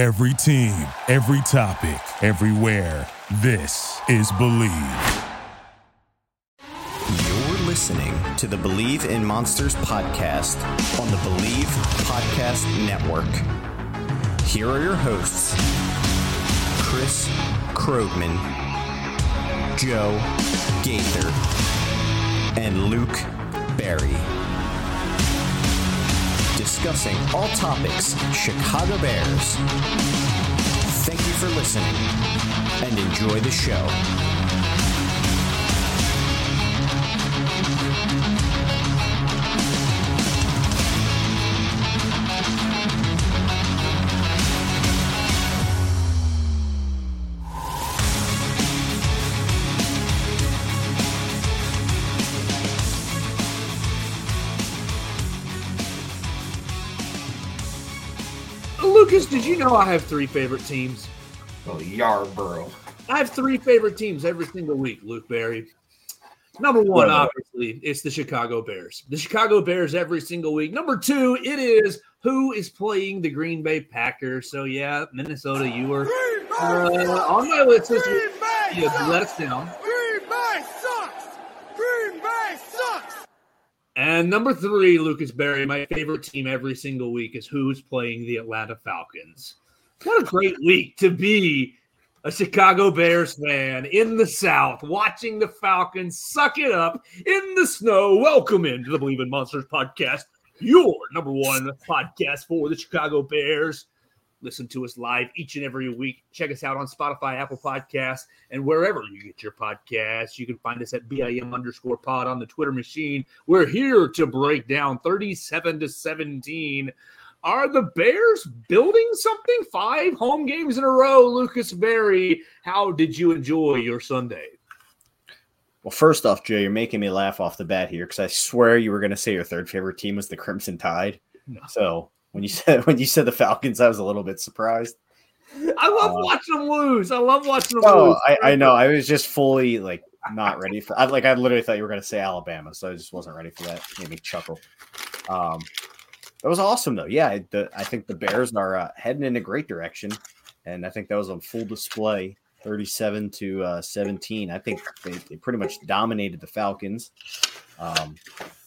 Every team, every topic, everywhere. This is Believe. You're listening to the Believe in Monsters podcast on the Believe Podcast Network. Here are your hosts Chris Krogman, Joe Gaither, and Luke Barry. Discussing all topics Chicago Bears. Thank you for listening and enjoy the show. Did you know I have three favorite teams? Oh, Yarborough. I have three favorite teams every single week, Luke Barry. Number one, obviously, it's the Chicago Bears. The Chicago Bears every single week. Number two, it is who is playing the Green Bay Packers. So, yeah, Minnesota, you were uh, on my list this week. You let us down. Green Bay sucks! Green Bay sucks! And number three, Lucas Berry, my favorite team every single week is who's playing the Atlanta Falcons. What a great week to be a Chicago Bears fan in the South, watching the Falcons suck it up in the snow. Welcome into the Believe in Monsters podcast, your number one podcast for the Chicago Bears. Listen to us live each and every week. Check us out on Spotify, Apple Podcasts, and wherever you get your podcasts. You can find us at BIM underscore pod on the Twitter machine. We're here to break down 37 to 17. Are the Bears building something? Five home games in a row. Lucas Berry, how did you enjoy your Sunday? Well, first off, Joe, you're making me laugh off the bat here because I swear you were going to say your third favorite team was the Crimson Tide. No. So when you said when you said the Falcons, I was a little bit surprised. I love Uh, watching them lose. I love watching them Oh, lose. I, I know. I was just fully like not ready for. I like. I literally thought you were going to say Alabama, so I just wasn't ready for that. It made me chuckle. Um, that was awesome though. Yeah, I- the, I think the Bears are uh, heading in a great direction, and I think that was on full display. 37 to uh, 17. I think they, they pretty much dominated the Falcons. Um,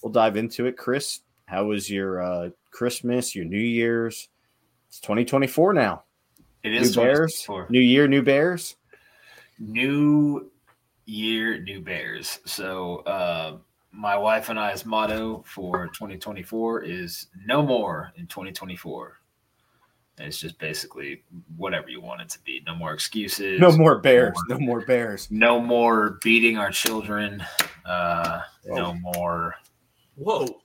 we'll dive into it. Chris, how was your uh, Christmas, your New Year's? It's 2024 now. It is new Bears. New Year, New Bears. New year, new bears. So, uh, my wife and I's motto for 2024 is no more in 2024. And it's just basically whatever you want it to be. No more excuses. No more Bears. No more Bears. No more beating our children. Uh, no more Whoa.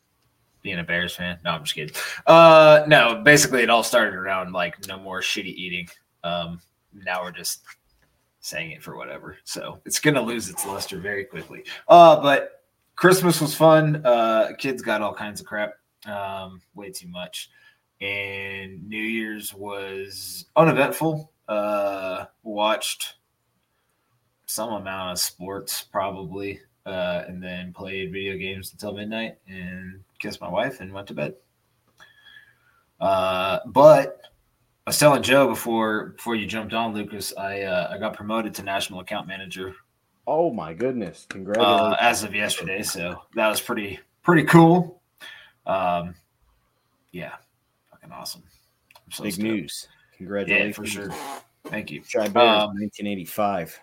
Being a Bears fan. No, I'm just kidding. Uh, no, basically it all started around like no more shitty eating. Um, now we're just saying it for whatever. So it's gonna lose its luster very quickly. Uh, but Christmas was fun. Uh, kids got all kinds of crap. Um, way too much. And New Year's was uneventful. Uh, watched some amount of sports probably uh, and then played video games until midnight and kissed my wife and went to bed. Uh, but I was telling Joe before before you jumped on, Lucas, I uh, I got promoted to national account manager Oh my goodness! uh, Congratulations. as of yesterday, so that was pretty pretty cool. Um, yeah, fucking awesome. I'm so Big stoked. news. Yeah, Congratulations. for sure. Thank you. Shy Bears, Um, 1985.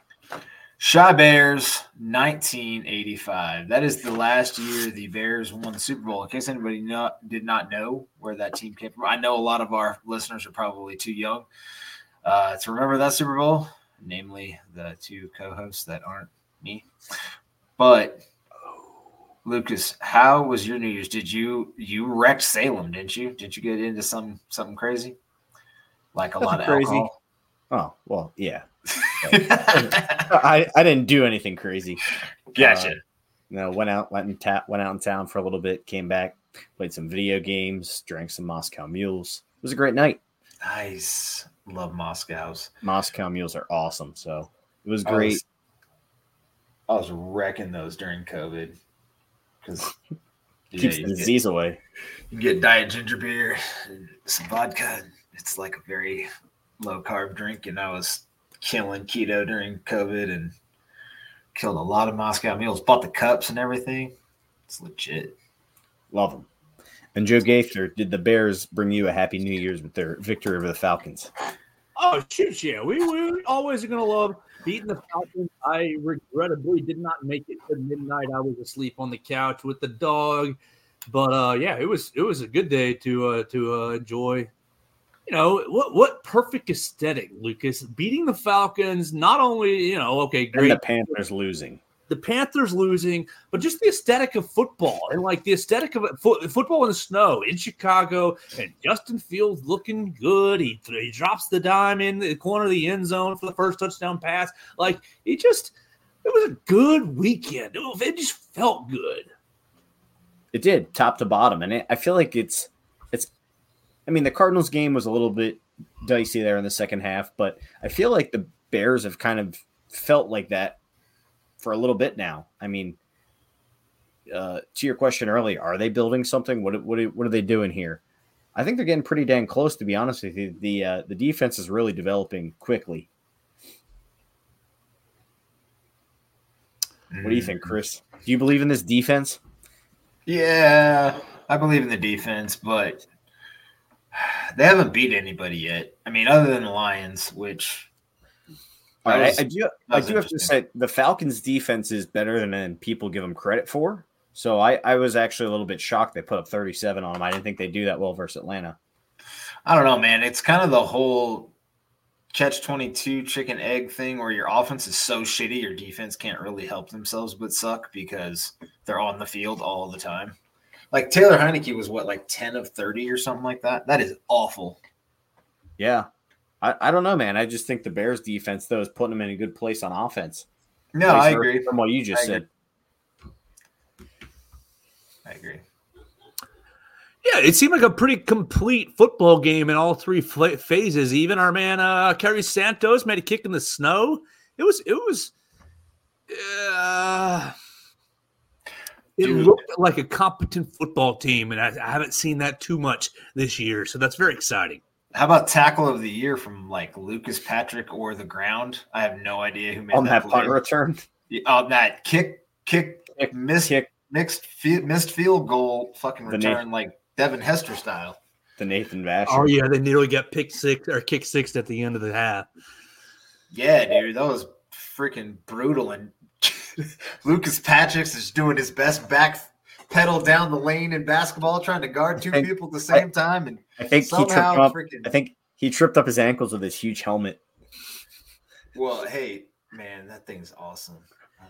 Shy Bears, 1985. That is the last year the Bears won the Super Bowl. In case anybody not, did not know where that team came from, I know a lot of our listeners are probably too young uh, to remember that Super Bowl, namely the two co-hosts that aren't me. But Lucas, how was your New Year's? Did you you wrecked Salem? Didn't you? Did you get into some something crazy, like a lot of crazy. alcohol? Oh well, yeah. I, I didn't do anything crazy. gotcha. Uh, You know, went out, went and ta- went out in town for a little bit, came back, played some video games, drank some Moscow Mules. It was a great night. nice. Love Moscow's. Moscow Mules are awesome, so it was I great. was- I was wrecking those during COVID because Keeps the disease away. you get diet ginger beer and some vodka. It's like a very low carb drink, and I was killing keto during COVID and killed a lot of Moscow meals. Bought the cups and everything. It's legit. Love them. And Joe Gaither, did the Bears bring you a happy New Year's with their victory over the Falcons? Oh shoot, yeah. We we always are gonna love beating the Falcons. I regrettably did not make it to midnight. I was asleep on the couch with the dog. But uh yeah, it was it was a good day to uh to uh enjoy. You know, what what perfect aesthetic, Lucas. Beating the Falcons, not only, you know, okay, great And the Panthers losing. the Panthers losing, but just the aesthetic of football and like the aesthetic of fo- football in the snow in Chicago and Justin Fields looking good. He, he drops the dime in the corner of the end zone for the first touchdown pass. Like it just, it was a good weekend. It, just felt good. It did, top to bottom, and it, I feel like it's. I mean, the Cardinals game was a little bit dicey there in the second half, but I feel like the Bears have kind of felt like that for a little bit now. I mean, uh, to your question earlier, are they building something? What what what are they doing here? I think they're getting pretty dang close. To be honest with you, the uh, the defense is really developing quickly. What do you think, Chris? Do you believe in this defense? Yeah, I believe in the defense, but they haven't beat anybody yet. I mean, other than the Lions, which right, was- I, do. I do have to say the Falcons' defense is better than, people give them credit for. So I, I was actually a little bit shocked they put up 37 on them. I didn't think they'd do that well versus Atlanta. I don't know, man. It's kind of the whole catch 22 chicken egg thing where your offense is so shitty, your defense can't really help themselves but suck because they're on the field all the time. Like Taylor Heinicke was what, like 10 of 30 or something like that? That is awful. Yeah, I, I don't know, man. I just think the Bears' defense though is putting them in a good place on offense. No, I agree. from what you just I agree. said. I agree. Yeah, it seemed like a pretty complete football game in all three fla phases. Even our man uh Cairo Santos made a kick in the snow. It was it was uh, it Dude. looked like a competent football team, and I, I haven't seen that too much this year. So that's very exciting. How about tackle of the year from like Lucas Patrick or the ground? I have no idea who made On that, that punt play. return, On that kick, kick, Kick, missed, kick. mixed, fi- missed field goal, fucking The return like Devin Hester style. the Nathan Vasher. Oh yeah, they nearly got pick six or kick six at the end of the half. Yeah, dude, that was freaking brutal. And Lucas Patrick's is doing his best back pedal down the lane in basketball, trying to guard two And people at the same time, and I think he tripped up. freaking. I think he tripped up his ankles with his huge helmet. Well, hey, man, that thing's awesome.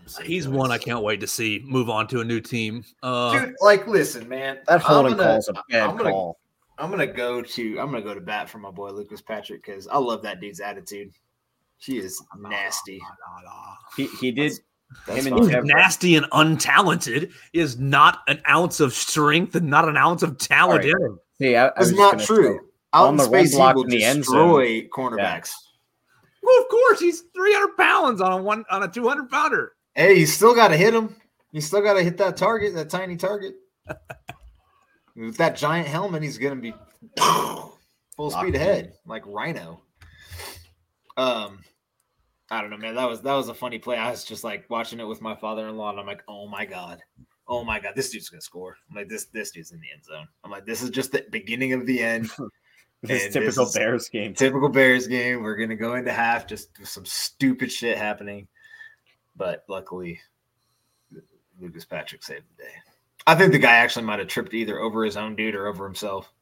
So He's jealous. one I can't wait to see move on to a new team. Uh, Dude, like, listen, man. That holding I'm gonna- call's a bad I'm gonna, call. I'm gonna go to I'm gonna go to bat for my boy Lucas Patrick because I love that dude's attitude. He is nasty. He he did. That's Him and Who's Jeff- nasty and untalented is not an ounce of strength and not an ounce of talent All right. in him. See, I, I That's was not true. say, Out on in the run space, he will in the end destroy cornerbacks. Well, of course, he's 300 pounds on a one on a 200 pounder. Hey, you still got to hit him. You still got to hit that target, that tiny target. With that giant helmet, he's gonna be full Locked speed in. ahead, like Rhino. Um, I don't know, man. That was that was a funny play. I was just like watching it with my father-in-law, and I'm like, oh my god, oh my god, this dude's gonna score. I'm like, this this dude's in the end zone. I'm like, this is just the beginning of the end. This And typical this is- Bears game. Typical Bears game. We're gonna go into half just with some stupid shit happening, but luckily, Lucas Patrick saved the day. I think the guy actually might have tripped either over his own dude or over himself.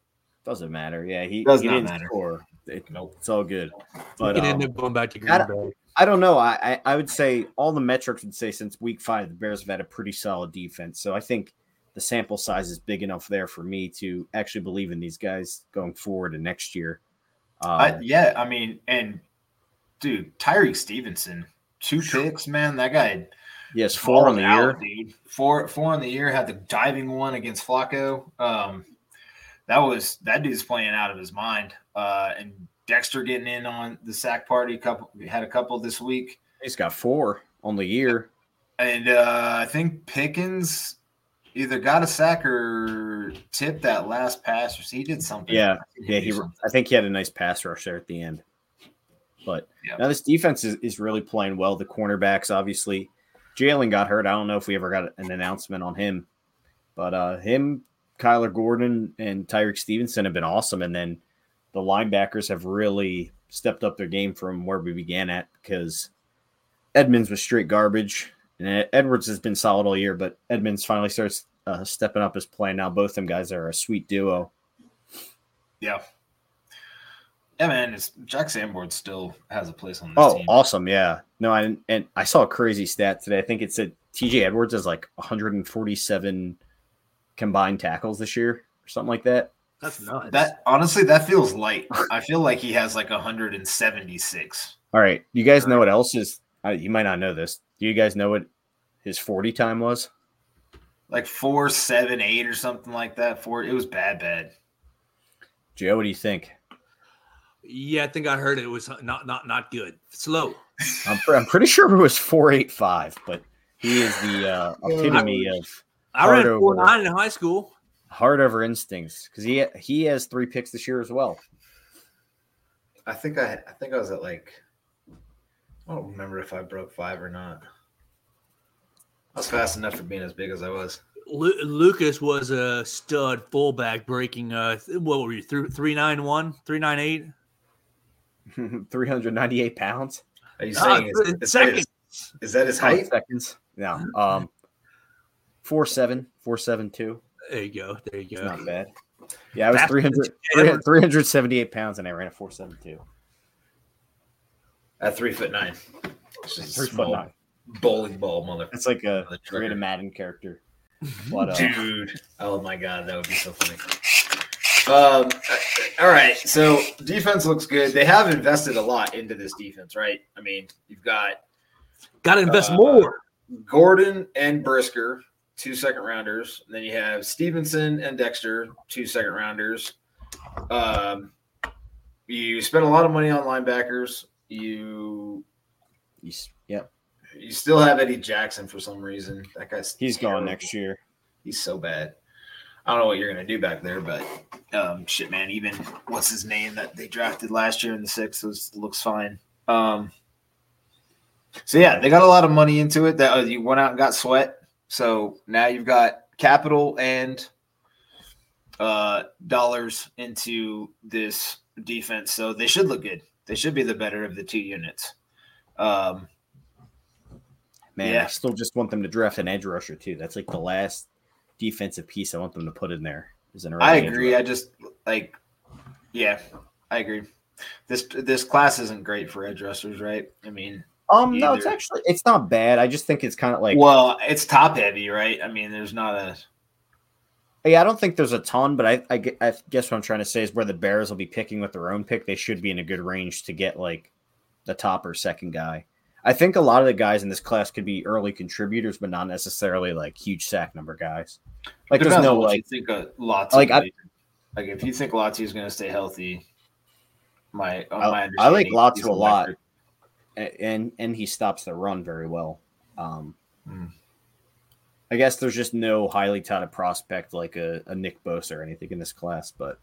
Doesn't matter. Yeah, he, Does he not didn't matter. score. It, It's all good. But, But he could um, end up going back to I Green don't- Bay. I don't know. I, I I would say all the metrics would say since week five, the Bears have had a pretty solid defense. So I think the sample size is big enough there for me to actually believe in these guys going forward and next year. Um, I, yeah, I mean, and dude, Tyrique Stevenson, two picks, man. That guy yes, four on the balled year. out, dude. Four four on the year. Had the diving one against Flacco. Um, that was that dude's playing out of his mind. Uh, and Dexter getting in on the sack party. Couple had a couple this week, He's got four on the year. and uh, I think Pickens either got a sack or tipped that last pass, or he did something. Yeah, Yeah, he. something. I think he had a nice pass rush there at the end. But Yeah. now this defense is, is really playing well. The cornerbacks, obviously, Jalen got hurt. I don't know if we ever got an announcement on him, but uh, him, Kyler Gordon, and Tyrique Stevenson have been awesome. And then the linebackers have really stepped up their game from where we began at because Edmunds was straight garbage, and Edwards has been solid all year, but Edmunds finally starts uh, stepping up his play. Now both them guys are a sweet duo. Yeah. Yeah, man. It's Jack Sanborn still has a place on this Oh, team. awesome! Yeah, no, I and I saw a crazy stat today. I think it said T.J. Edwards has like 147 combined tackles this year, or something like that. That's nuts. That honestly, that feels light. I feel like he has like 176. All right, you guys know what else is? Uh, you might not know this. Do you guys know what his 40 time was? Like four, seven, eight, or something like that. Four. It was bad, bad. Joe, what do you think? yeah, I think I heard it was not not not good. Slow. I'm, pre- I'm pretty sure it was 485, but he is the uh, epitome of I ran Hard four over. nine in high school. hard over instincts because he he has three picks this year as well. I think I, I think I was at like. I don't remember if I broke five or not. I was fast enough for being as big as I was. Lu- Lucas was a stud fullback, breaking uh, th- what were you through three nine one, three nine eight. 398 pounds. Are you saying is, is, that seconds. his, is that his height? seconds. No. Um, four seven, four seven two. There you go. There you It's go. not bad. Yeah, I was Fast 300, 378 pounds and I ran a four seven two. At three foot nine. It's just a Three foot small nine. bowling ball, mother. It's like a Mother create a. Madden character. But uh, Dude. Oh my god, that would be so funny. Um, all right, so defense looks good. They have invested a lot into this defense, right? I mean, you've got Got to invest Uh, more. Gordon and Brisker, two second rounders. And then you have Stevenson and Dexter, two second rounders. Um, you spent a lot of money on linebackers. You he's, yep, you still have Eddie Jackson for some reason. That guy's he's terrible. gone next year. He's so bad. I don't know what you're gonna do back there, but um, shit, man. Even what's his name that they drafted last year in the sixth was, looks fine. Um, so yeah, they got a lot of money into it. That uh, you went out and got sweat. So now you've got capital and uh, dollars into this defense. So they should look good. They should be the better of the two units. Um, Man, Yeah. I still just want them to draft an edge rusher too. That's like the last defensive piece I want them to put in there. Is an I agree. I just like, yeah, I agree. This this class isn't great for edge rushers, right? I mean, um, no, it's actually it's not bad. I just think it's kind of like well, it's top heavy, right? I mean, there's not a Yeah, I don't think there's a ton, but I, I, I guess what I'm trying to say is where the Bears will be picking with their own pick, they should be in a good range to get like the top or second guy. I think a lot of the guys in this class could be early contributors, but not necessarily like huge sack number guys. Like there's no like you think of Latu. like, I- like if you think Latu is going to stay healthy, my on I- my I like understanding, a lot. And and he stops the run very well. Um, Hmm. I guess there's just no highly touted prospect like a, a Nick Bosa or anything in this class, but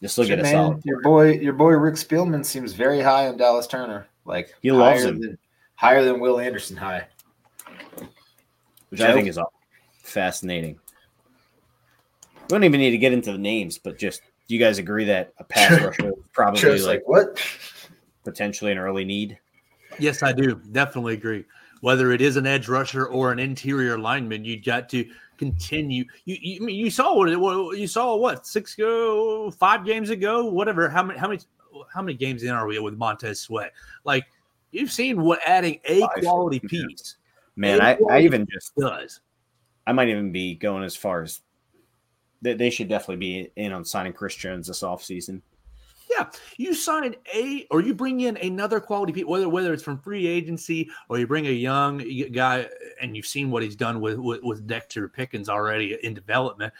just look Shit, at a man, solid. your boy, your boy Rick Spielman seems very high on Dallas Turner. Like He loves higher him. than, higher than Will Anderson high. which I think is fascinating. We don't even need to get into the names, but just do you guys agree that a pass rusher is probably like like what? potentially an early need? Yes, I do. Definitely agree. Whether it is an edge rusher or an interior lineman, you got to continue. You, you, you saw what, you saw what six go, five games ago, whatever. How many? How many? How many games in are we with Montez Sweat? Like you've seen what adding a Five. quality piece Man, I, I even just does. I might even be going as far as they, they should definitely be in on signing Chris Jones this offseason. Yeah, you sign a or you bring in another quality piece, whether whether it's from free agency or you bring a young guy, and you've seen what he's done with with, with Dexter Pickens already in development.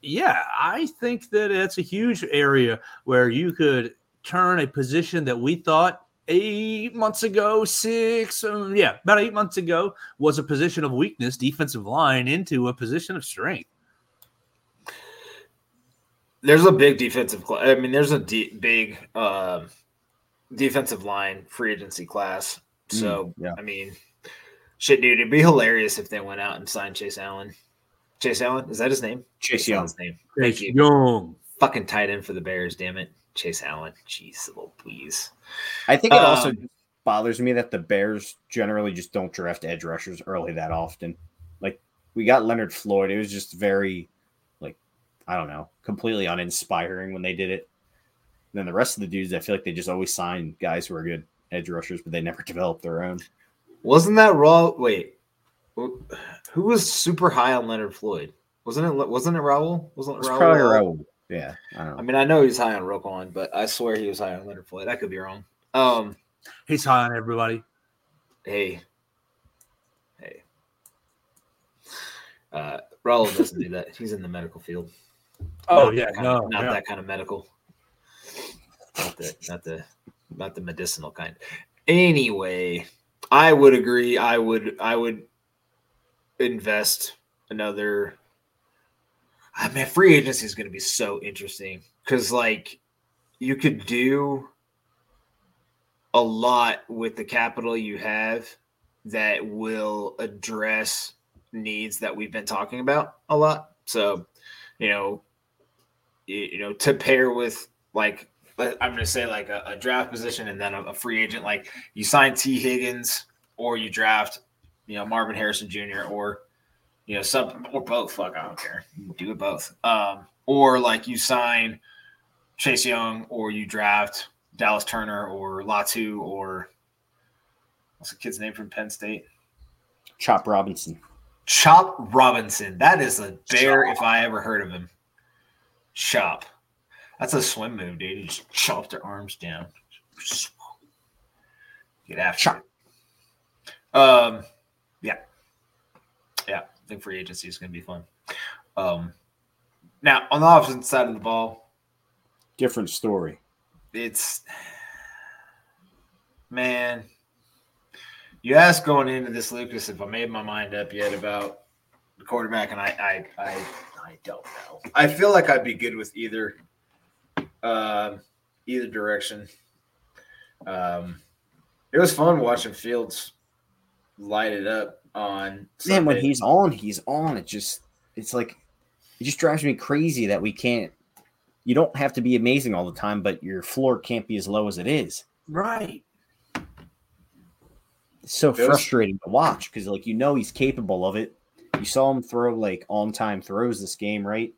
Yeah, I think that it's a huge area where you could turn a position that we thought eight months ago, six, um, yeah, about eight months ago was a position of weakness, defensive line, into a position of strength. There's a big defensive. Cl- I mean, there's a de- big um defensive line free agency class. So Mm, yeah. I mean, shit, dude, it'd be hilarious if they went out and signed Chase Allen. Chase Allen is that his name? Chase That's Young. His name. Thank Chase you. Young. Fucking tight end for the Bears. Damn it, Chase Allen. Jeez, little please. I think it also Um, just bothers me that the Bears generally just don't draft edge rushers early that often. Like we got Leonard Floyd, it was just very, like, I don't know, completely uninspiring when they did it. And then the rest of the dudes, I feel like they just always sign guys who are good edge rushers, but they never develop their own. Wasn't that raw? Wait, who was super high on Leonard Floyd? Wasn't it? Wasn't it Raul? Wasn't it It's Raul? probably Raul. Yeah, I don't I mean, I know he's high on Roquan, but I swear he was high on Leonard Floyd. I could be wrong. Um, He's high on everybody. hey, hey, uh, Raul doesn't do that. He's in the medical field. Oh Not yeah, no, of, not yeah. that kind of medical. Not the, not the, not the medicinal kind. Anyway, I would agree. I would, I would invest another. I mean, free agency is going to be so interesting because, like, you could do a lot with the capital you have that will address needs that we've been talking about a lot. So, you know, you, you know, to pair with like I'm going to say like a, a draft position and then a, a free agent, like you sign Tee Higgins or you draft, you know, Marvin Harrison Jr. or you know some or both. Fuck, I don't care. Do it both. Um, or like you sign Chase Young or you draft Dallas Turner or Latu or what's the kid's name from Penn State? Chop Robinson. Chop Robinson. That is a bear if I ever heard of him. Chop. That's a swim move, dude. You just chop their arms down. Get after Chop. it. Um, yeah, yeah. I think free agency is going to be fun. Um, now on the opposite side of the ball, Different story. it's man. You asked going into this, Lucas, if I made my mind up yet about the quarterback, and I, I, I, I don't know. I feel like I'd be good with either, um, either direction. Um, it was fun watching Fields light it up on. Man, when he's on, he's on. It just it's like it just drives me crazy that we can't you don't have to be amazing all the time, but your floor can't be as low as it is. Right. It's so Those- frustrating to watch because like you know he's capable of it. You saw him throw like on time throws this game, right?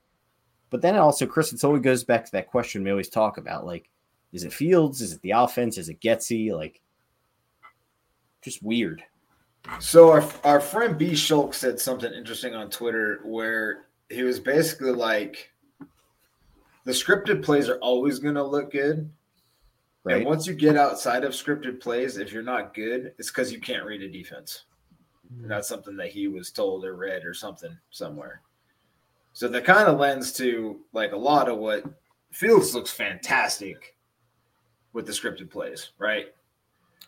But then also, Chris, it's always goes back to that question we always talk about. Like, is it Fields? Is it the offense? Is it Getsy? Like, just weird. So our our friend B Shulk said something interesting on Twitter where he was basically like, the scripted plays are always going to look good, Right? and once you get outside of scripted plays, if you're not good, it's because you can't read a defense. And that's something that he was told or read or something somewhere. So that kind of lends to like a lot of what Fields looks fantastic with the scripted plays, right?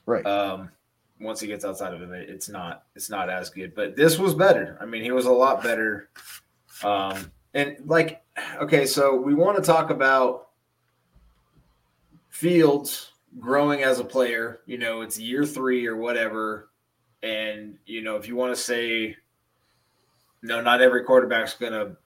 right. um once he gets outside of it it's not it's not as good but this was better i mean he was a lot better um and like okay so we want to talk about fields growing as a player you know it's year three or whatever and you know if you want to say no not every quarterback's gonna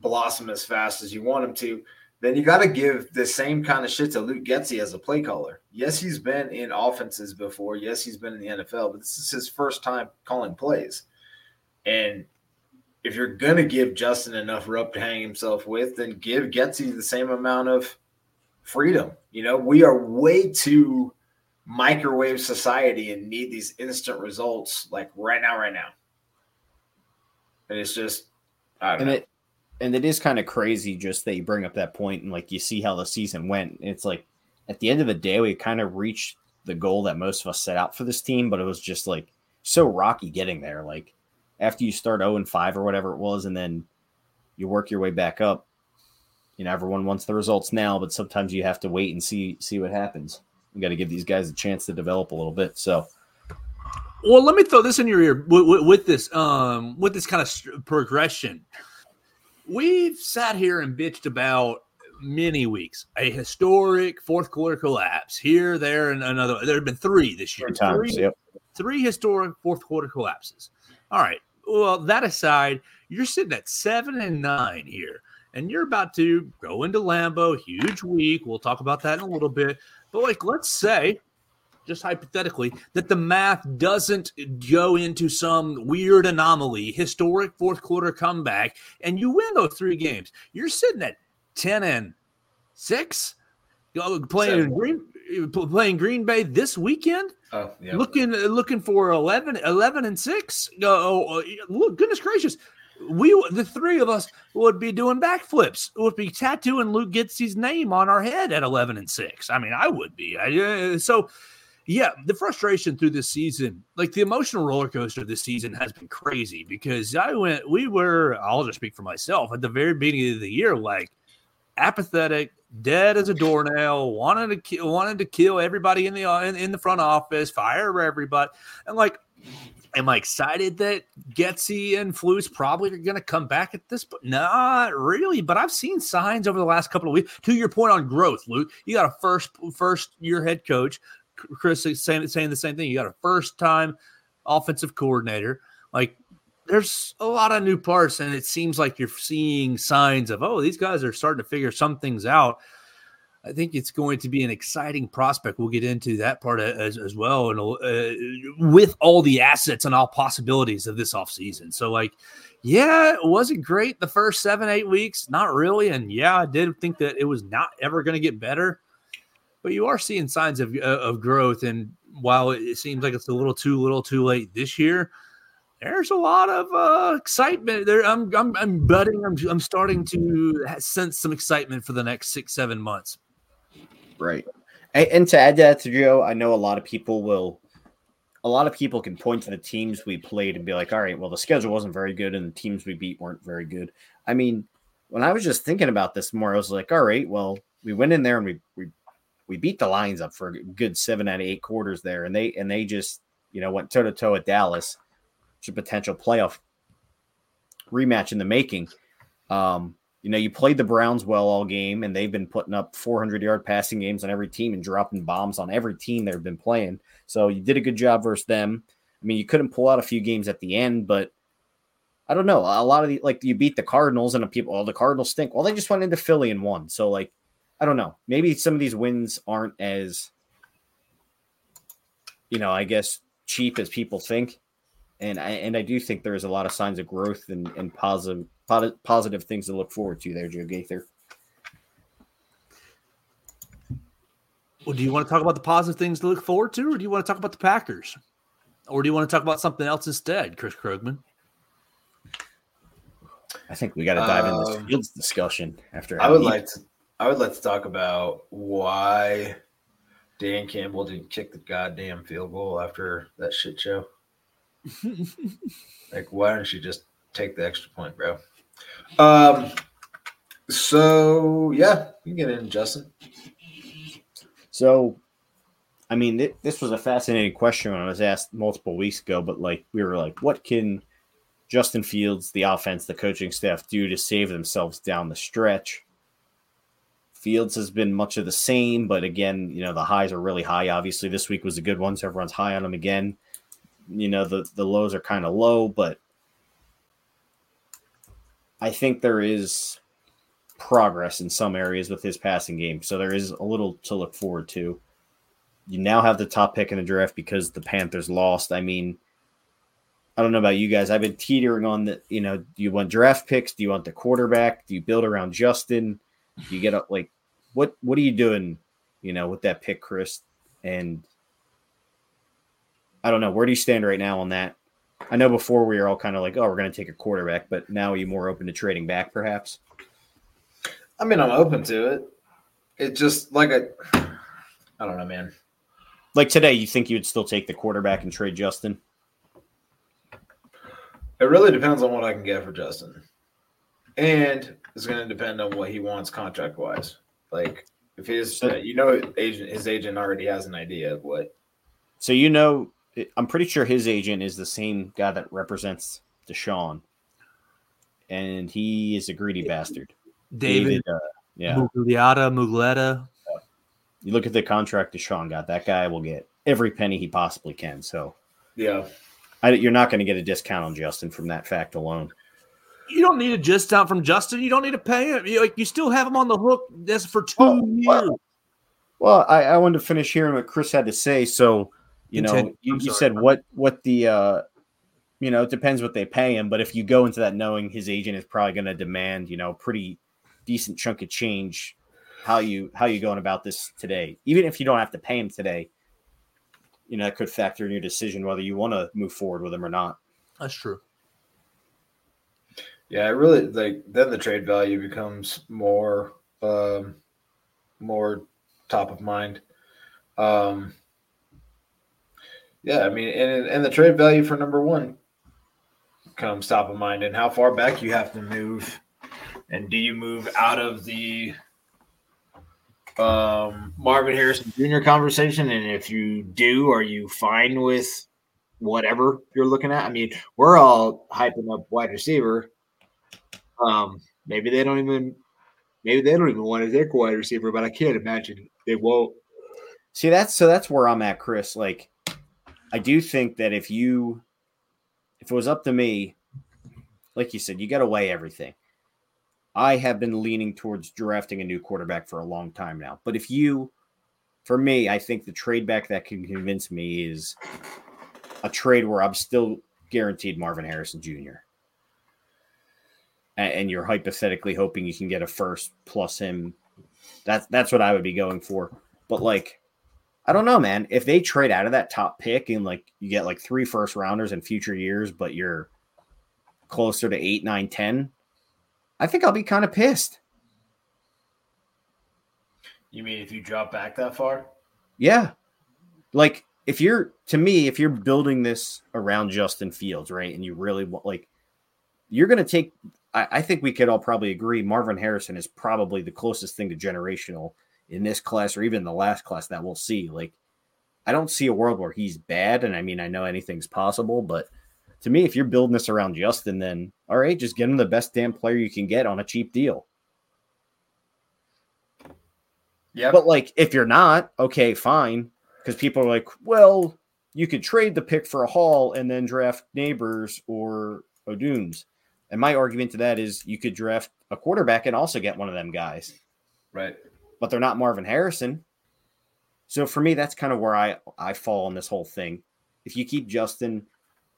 blossom as fast as you want him to then you got to give the same kind of shit to Luke Getsy as a play caller. Yes, he's been in offenses before. Yes, he's been in the NFL, but this is his first time calling plays. And if you're going to give Justin enough rope to hang himself with, then give Getzey the same amount of freedom. You know, we are way too microwave society and need these instant results like right now, right now. And it's just, and know. it and it is kind of crazy just that you bring up that point and like you see how the season went. It's like at the end of the day, we kind of reached the goal that most of us set out for this team, but it was just like so rocky getting there. Like after you start 0 and 5 or whatever it was, and then you work your way back up. You know, everyone wants the results now, but sometimes you have to wait and see see what happens. You got to give these guys a chance to develop a little bit. So Well, let me throw this in your ear with, with, with this um with this kind of st- progression. We've sat here and bitched about many weeks. A historic fourth quarter collapse here, there, and another. There have been three this year. Three times. Yep. three historic fourth quarter collapses. All right. Well, that aside, you're sitting at seven and nine here, and you're about to go into Lambeau, Huge week. We'll talk about that in a little bit. But like, let's say, just hypothetically, that the math doesn't go into some weird anomaly, historic fourth quarter comeback, and you win those three games. You're sitting at ten and six. Playing. Green, playing Green Bay this weekend Oh, yeah. looking looking for 11, 11 and 6 oh, oh, oh look goodness gracious we the three of us would be doing backflips would be tattooing luke Getsy's name on our head at 11 and 6 i mean i would be I, uh, so yeah the frustration through this season like the emotional roller coaster this season has been crazy because i went we were i'll just speak for myself at the very beginning of the year like apathetic, dead as a doornail, wanted to kill, wanted to kill everybody in the in, in the front office, fire everybody, and like. Am I excited that Getsy and Flus probably are going to come back at this? But not really. But I've seen signs over the last couple of weeks. To your point on growth, Luke, you got a first first year head coach. Chris is saying saying the same thing. You got a first time offensive coordinator. Like there's a lot of new parts, and it seems like you're seeing signs of, oh, these guys are starting to figure some things out. I think it's going to be an exciting prospect. We'll get into that part as, as well, and uh, with all the assets and all possibilities of this offseason. So, like, yeah, it wasn't great the first seven, eight weeks? Not really. And yeah, I did think that it was not ever going to get better, but you are seeing signs of, uh, of growth. And while it seems like it's a little too little too late this year, there's a lot of uh, excitement there. I'm, I'm, I'm budding. I'm, I'm starting to sense some excitement for the next six, seven months. Right. And, and to add to that Joe, I know a lot of people will, a lot of people can point to the teams we played and be like, all right, well, the schedule wasn't very good and the teams we beat weren't very good. I mean, when I was just thinking about this more, I was like, all right, well, we went in there and we, we, we beat the Lions up for a good seven out of eight quarters there. And they, and they just, you know, went toe to toe at Dallas, which is a potential playoff rematch in the making. Um, you know, you played the Browns well all game, and they've been putting up 400 yard passing games on every team and dropping bombs on every team they've been playing. So you did a good job versus them. I mean, you couldn't pull out a few games at the end, but I don't know. A lot of the like you beat the Cardinals, and the people, oh, the Cardinals stink. Well, they just went into Philly and won. So like, I don't know. Maybe some of these wins aren't as, you know, I guess cheap as people think. And I and I do think there is a lot of signs of growth and, and positive positive things to look forward to there, Joe Gaither. Well, do you want to talk about the positive things to look forward to, or do you want to talk about the Packers, or do you want to talk about something else instead, Chris Krugman? I think we got to dive into this Um, Fields discussion after. I would having- like to. I would like to talk about why Dan Campbell didn't kick the goddamn field goal after that shit show. like, why don't you just take the extra point, bro? Um. So yeah, you can get in, Justin. So, I mean, th- this was a fascinating question when I was asked multiple weeks ago, but like we were like, what can Justin Fields, the offense, the coaching staff do to save themselves down the stretch? Fields has been much of the same, but again, you know, the highs are really high. Obviously, this week was a good one, so everyone's high on him again. You know, the the lows are kind of low, but I think there is progress in some areas with his passing game. So there is a little to look forward to. You now have the top pick in the draft because the Panthers lost. I mean, I don't know about you guys. I've been teetering on the, you know, do you want draft picks? Do you want the quarterback? Do you build around Justin? Do you get up like what what are you doing, you know, with that pick, Chris? And I don't know, where do you stand right now on that? I know before we were all kind of like, oh, we're going to take a quarterback, but now are you more open to trading back, perhaps? I mean, I'm open to it. It just like I, I don't know, man. Like today, you think you would still take the quarterback and trade Justin? It really depends on what I can get for Justin, and it's going to depend on what he wants contract wise. Like if his, So- you know, agent, his agent already has an idea of what. So you know, I'm pretty sure his agent is the same guy that represents Deshaun, and he is a greedy bastard. David, uh, Yeah. Mugliata, Mugletta. You look at the contract Deshaun got. That guy will get every penny he possibly can. So Yeah. I, you're not going to get a discount on Justin from that fact alone. You don't need a discount from Justin. You don't need to pay him. You, like you still have him on the hook. That's for two Oh, years. well, Well, I, I wanted to finish hearing what Chris had to say. So, you know, Continue. you, you said what what the uh you know, it depends what they pay him, but if you go into that knowing his agent is probably going to demand, you know, pretty decent chunk of change, how you how you going about this today? Even if you don't have to pay him today, you know, that could factor in your decision whether you want to move forward with him or not. That's true. Yeah, it really like then the trade value becomes more um more top of mind. Um yeah, I mean and and the trade value for number one comes top of mind and how far back you have to move. And do you move out of the um Marvin Harrison Jr. conversation? And if you do, are you fine with whatever you're looking at? I mean, we're all hyping up wide receiver. Um, maybe they don't even maybe they don't even want to take a wide receiver, but I can't imagine they won't. See, that's so that's where I'm at, Chris. Like, I do think that if you, if it was up to me, like you said, you got to weigh everything. I have been leaning towards drafting a new quarterback for a long time now. But if you, for me, I think the trade back that can convince me is a trade where I'm still guaranteed Marvin Harrison Jr. And you're hypothetically hoping you can get a first plus him. That's that's what I would be going for. But like, I don't know, man. If they trade out of that top pick and like you get like three first rounders in future years, but you're closer to eight, nine, ten, I think I'll be kind of pissed. You mean if you drop back that far? Yeah. Like if you're to me, if you're building this around Justin Fields, right, and you really want like you're gonna take I, I think we could all probably agree Marvin Harrison is probably the closest thing to generational in this class or even the last class that we'll see. Like I don't see a world where he's bad, and I mean I know anything's possible, but to me, if you're building this around Justin, then all right, just get him the best damn player you can get on a cheap deal. Yeah. But like, if you're not, okay, fine. Because people are like, well, you could trade the pick for a haul and then draft Nabers or Odunze. And my argument to that is you could draft a quarterback and also get one of them guys, right. But they're not Marvin Harrison. So for me, that's kind of where I I fall on this whole thing. If you keep Justin,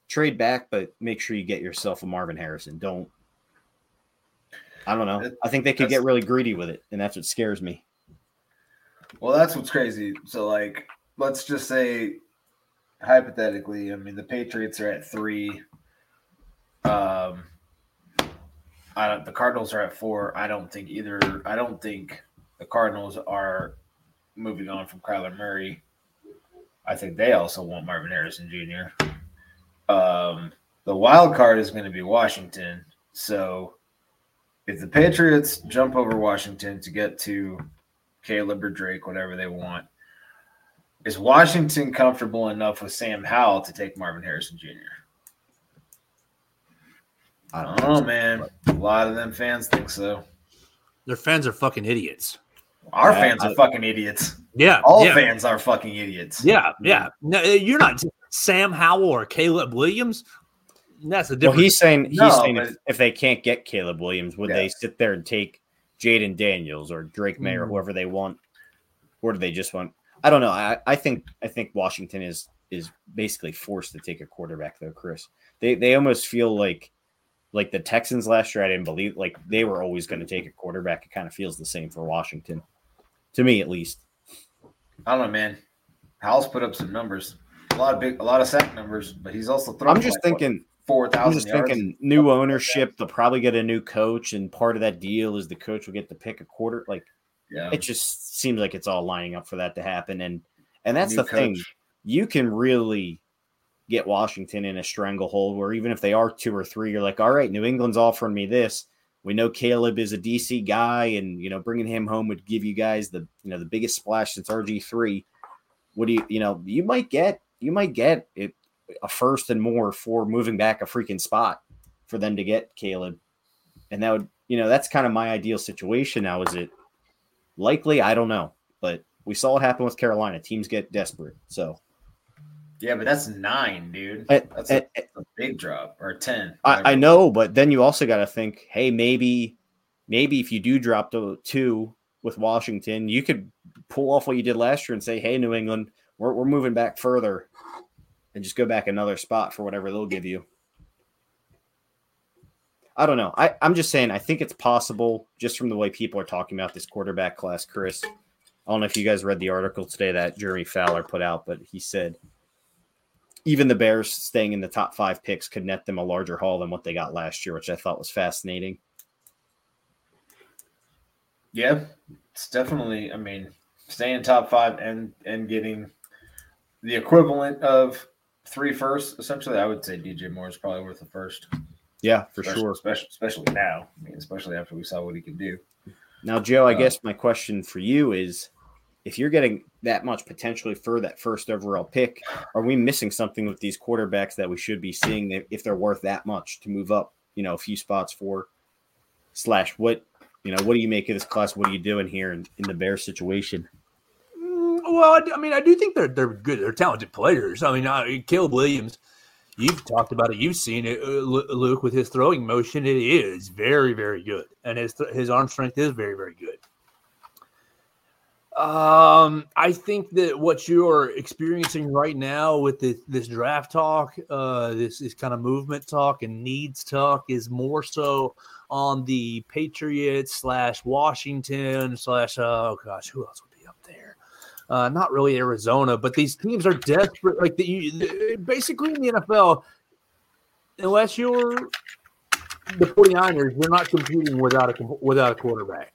trade back, but make sure you get yourself a Marvin Harrison. Don't. I don't know. I think they could that's- get really greedy with it, and that's what scares me. Well, that's what's crazy. So, like, let's just say, hypothetically, I mean, the Patriots are at three. Um, I don't. The Cardinals are at four. I don't think either. I don't think the Cardinals are moving on from Kyler Murray. I think they also want Marvin Harrison Jr. Um, the wild card is going to be Washington. So, if the Patriots jump over Washington to get to Caleb or Drake, whatever they want. Is Washington comfortable enough with Sam Howell to take Marvin Harrison Jr.? I I don't don't know. know, man. A lot of them fans think so. Their fans are fucking idiots. Our Yeah, fans I- are fucking idiots. Yeah. All yeah. fans are fucking idiots. Yeah, yeah. No, you're not Sam Howell or Caleb Williams. That's a Well, he's saying he's No, saying but- if, if they can't get Caleb Williams, would they sit there and take Jayden Daniels or Drake Maye or Mm. whoever they want, or do they just want? I don't know. I, I think I think Washington is is basically forced to take a quarterback though, Chris. They they almost feel like like the Texans last year. I didn't believe like they were always going to take a quarterback. It kind of feels the same for Washington, to me at least. I don't know, man. Howell's put up some numbers. A lot of big, a lot of sack numbers, but he's also thrown. I'm just like, thinking. four I'm just yards. thinking new ownership. They'll probably get a new coach, and part of that deal is the coach will get to pick a quarter. Like yeah, it just seems like it's all lining up for that to happen, and and that's New the thing. You can really get Washington in a stranglehold where even if they are two or three, you're like, all right, New England's offering me this. We know Caleb is a DC guy, and you know bringing him home would give you guys the you know the biggest splash since RG three. What do you you know you might get you might get it a first and more for moving back a freaking spot for them to get Caleb, and that would you know that's kind of my ideal situation now. Is it Likely, I don't know, but we saw what happened with Carolina. Teams get desperate. So Yeah, but that's nine, dude. I- That's a big drop or ten. I, I know, but then you also got to think, hey, maybe, maybe if you do drop to two with Washington, you could pull off what you did last year and say, hey, New England, we're, we're moving back further and just go back another spot for whatever they'll give you. I don't know. I, I'm just saying, I think it's possible just from the way people are talking about this quarterback class, Chris. I don't know if you guys read the article today that Jeremy Fowler put out, but he said even the Bears staying in the top five picks could net them a larger haul than what they got last year, which I thought was fascinating. Yeah, it's definitely. I mean, staying top five and and getting the equivalent of three firsts. Essentially, I would say DJ Moore is probably worth the first. Yeah, for especially, sure. Especially, especially now. I mean, especially after we saw what he could do. Now, Joe, I Uh, guess my question for you is if you're getting that much potentially for that first overall pick, are we missing something with these quarterbacks that we should be seeing if- they're worth that much to move up, you know, a few spots for? Slash, what, you know, what do you make of this class? What are you doing here in, in the Bears situation? Mm, Well, I, I mean, I do think they're they're good. They're talented players. I mean, uh, Caleb Williams, you've talked about it. You've seen it, uh, Luke, with his throwing motion. It is very, very good, and his his arm strength is very, very good. Um, I think that what you're experiencing right now with this, this draft talk, uh, this this kind of movement talk and needs talk, is more so on the Patriots slash Washington slash oh gosh, who else would be up there? Uh, not really Arizona, but these teams are desperate. Like the, you, basically in the NFL, unless you're the 49ers, you're not competing without a without a quarterback.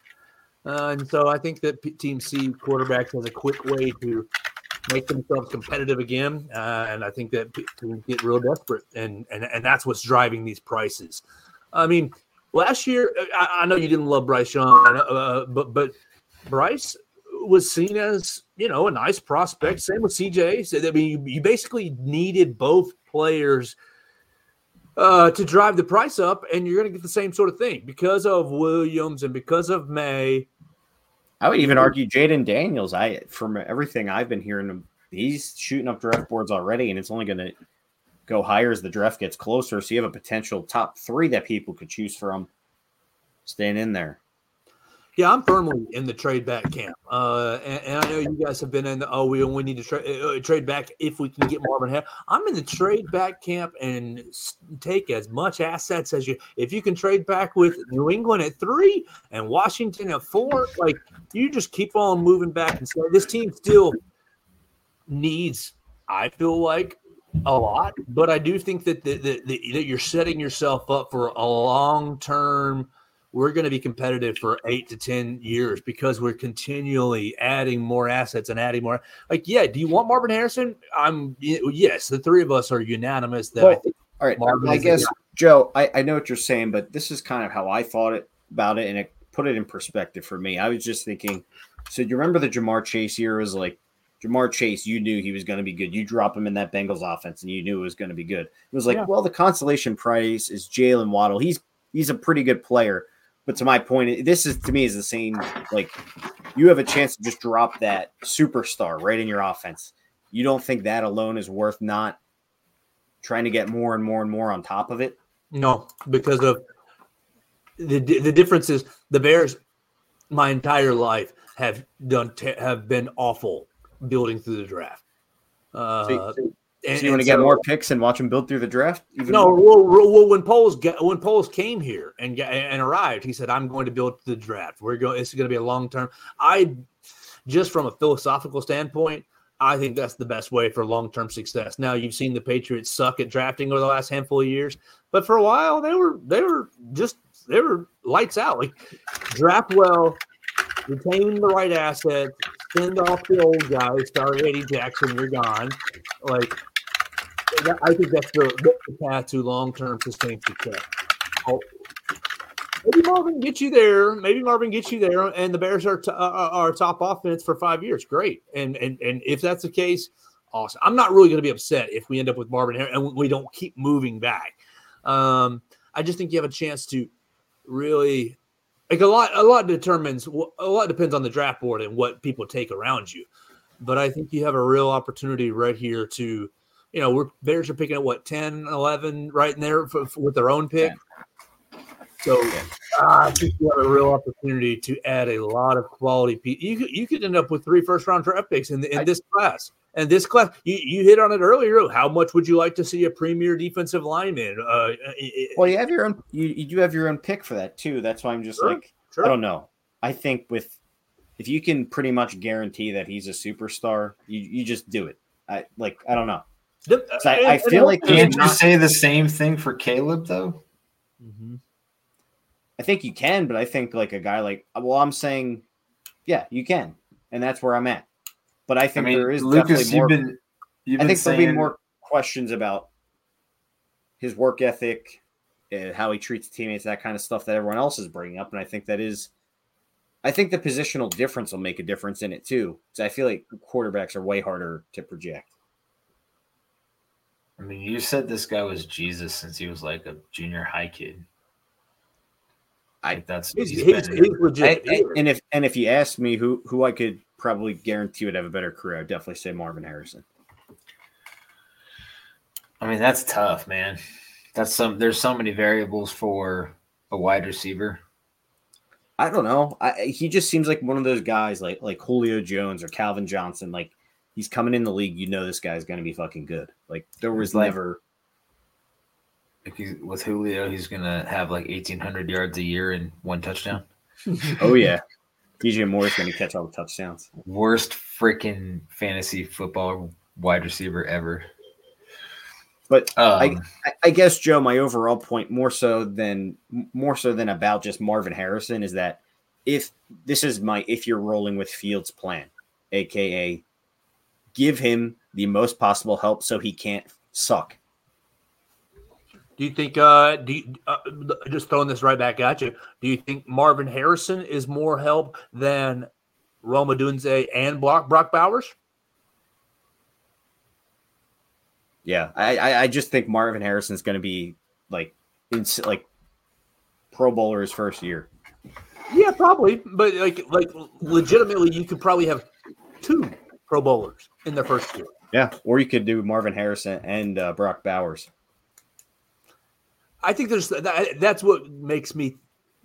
Uh, and so I think that p- teams see quarterbacks as a quick way to make themselves competitive again. Uh, and I think that teams get real desperate, and, and and that's what's driving these prices. I mean, last year I, I know you didn't love Bryce Young, uh, but but Bryce was seen as you know a nice prospect. Same with CJ. So I mean, you, you basically needed both players uh, to drive the price up, and you're going to get the same sort of thing because of Williams and because of Maye. I would even argue Jayden Daniels. I, from everything I've been hearing, he's shooting up draft boards already, and it's only going to go higher as the draft gets closer. So you have a potential top three that people could choose from staying in there. Yeah, I'm firmly in the trade back camp, uh, and, and I know you guys have been in the oh we we need to tra- uh, trade back if we can get Marvin Harris. I'm in the trade back camp and take as much assets as you. If you can trade back with New England at three and Washington at four, like you just keep on moving back and say this team still needs. I feel like a lot, but I do think that the, the, the, that you're setting yourself up for a long term we're going to be competitive for eight to 10 years because we're continually adding more assets and adding more. Like, yeah, do you want Marvin Harrison? I'm, yes, the three of us are unanimous that I All right, Marvin I guess. Joe, I, I know what you're saying, but this is kind of how I thought it about it, and it put it in perspective for me. I was just thinking. So you remember the Ja'Marr Chase year was like Ja'Marr Chase. You knew he was going to be good. You drop him in that Bengals offense, and you knew it was going to be good. It was like, Yeah. well, the consolation price is Jaylen Waddle. He's he's a pretty good player. But to my point, this is to me is the same. Like you have a chance to just drop that superstar right in your offense. You don't think that alone is worth not trying to get more and more and more on top of it? no, because of the the difference is the Bears. My entire life have done have been awful building through the draft. Uh, So, so and- you want to and get so- more picks and watch them build through the draft? Even No, well, well, when Poles got, when Poles came here and and arrived, he said, "I'm going to build the draft. We're going. Is going to be a long term. I just from a philosophical standpoint, I think that's the best way for long term success. Now you've seen the Patriots suck at drafting over the last handful of years, but for a while they were they were just they were lights out. Like draft well, retain the right assets, send off the old guys. Sorry, Eddie Jackson, you're gone. Like that- I think that's the, the path to long term sustained success. Oh, maybe Marvin gets you there. Maybe Marvin gets you there, and the Bears are t- uh, are top offense for five years. Great, and and and if that's the case, awesome. I'm not really going to be upset if we end up with Marvin Harris and we don't keep moving back. Um, I just think you have a chance to really like a lot a lot determines a lot depends on the draft board and what people take around you but i think you have a real opportunity right here to you know we're bears are picking at what 10 11 right in there for, for- with their own pick so uh, i think you have a real opportunity to add a lot of quality people you could, you could end up with three first round draft picks in, the, in I- this class and this class you, you hit on it earlier how much would you like to see a premier defensive lineman uh, Well, you have your own. You, you do have your own pick for that too. That's why I'm just Sure, like sure. I don't know. I think with if you can pretty much guarantee that he's a superstar, you, you just do it. I like I don't know. The- I- and- I feel like also- Can't you not- say the same thing for Caleb though? Mhm. I think you can, but I think like a guy like well, I'm saying, yeah, you can, and that's where I'm at. But I I think mean, there is Lucas, definitely more. you've been you've I been think there'll be more questions about his work ethic, uh, how he treats teammates, that kind of stuff that everyone else is bringing up, and I think that is, I think the positional difference will make a difference in it too. Because I feel like quarterbacks are way harder to project. I mean, you said this guy was Jesus since he was like a junior high kid. I- Like that's He's, he's he's, been- he's legit. I- I- and if and if you ask me who who I could probably guarantee would have a better career, I'd definitely say Marvin Harrison. I mean, that's tough, man. That's some. There's so many variables for a wide receiver. I don't know. I, he just seems like one of those guys, like like Julio Jones or Calvin Johnson. Like he's coming in the league, you know this guy's going to be fucking good. Like there was like- never. If he, with Julio, he's gonna have like 1,800 yards a year and one touchdown. Oh yeah, DJ Moore's going to catch all the touchdowns. Worst freaking fantasy football wide receiver ever. But Um, I, I guess Joe, my overall point more so than more so than about just Marvin Harrison is that if this is my if you're rolling with Fields plan, aka give him the most possible help so he can't suck. Do you think? Uh, do you, uh, just throwing this right back at you? Do you think Marvin Harrison is more help than Rome Odunze and Brock, Brock Bowers? Yeah, I I, just think Marvin Harrison's going to be like ins- like Pro Bowler his first year. Yeah, probably. But like, like legitimately, you could probably have two Pro Bowlers in their first year. Yeah, or you could do Marvin Harrison and uh, Brock Bowers. I think there's that, that's what makes me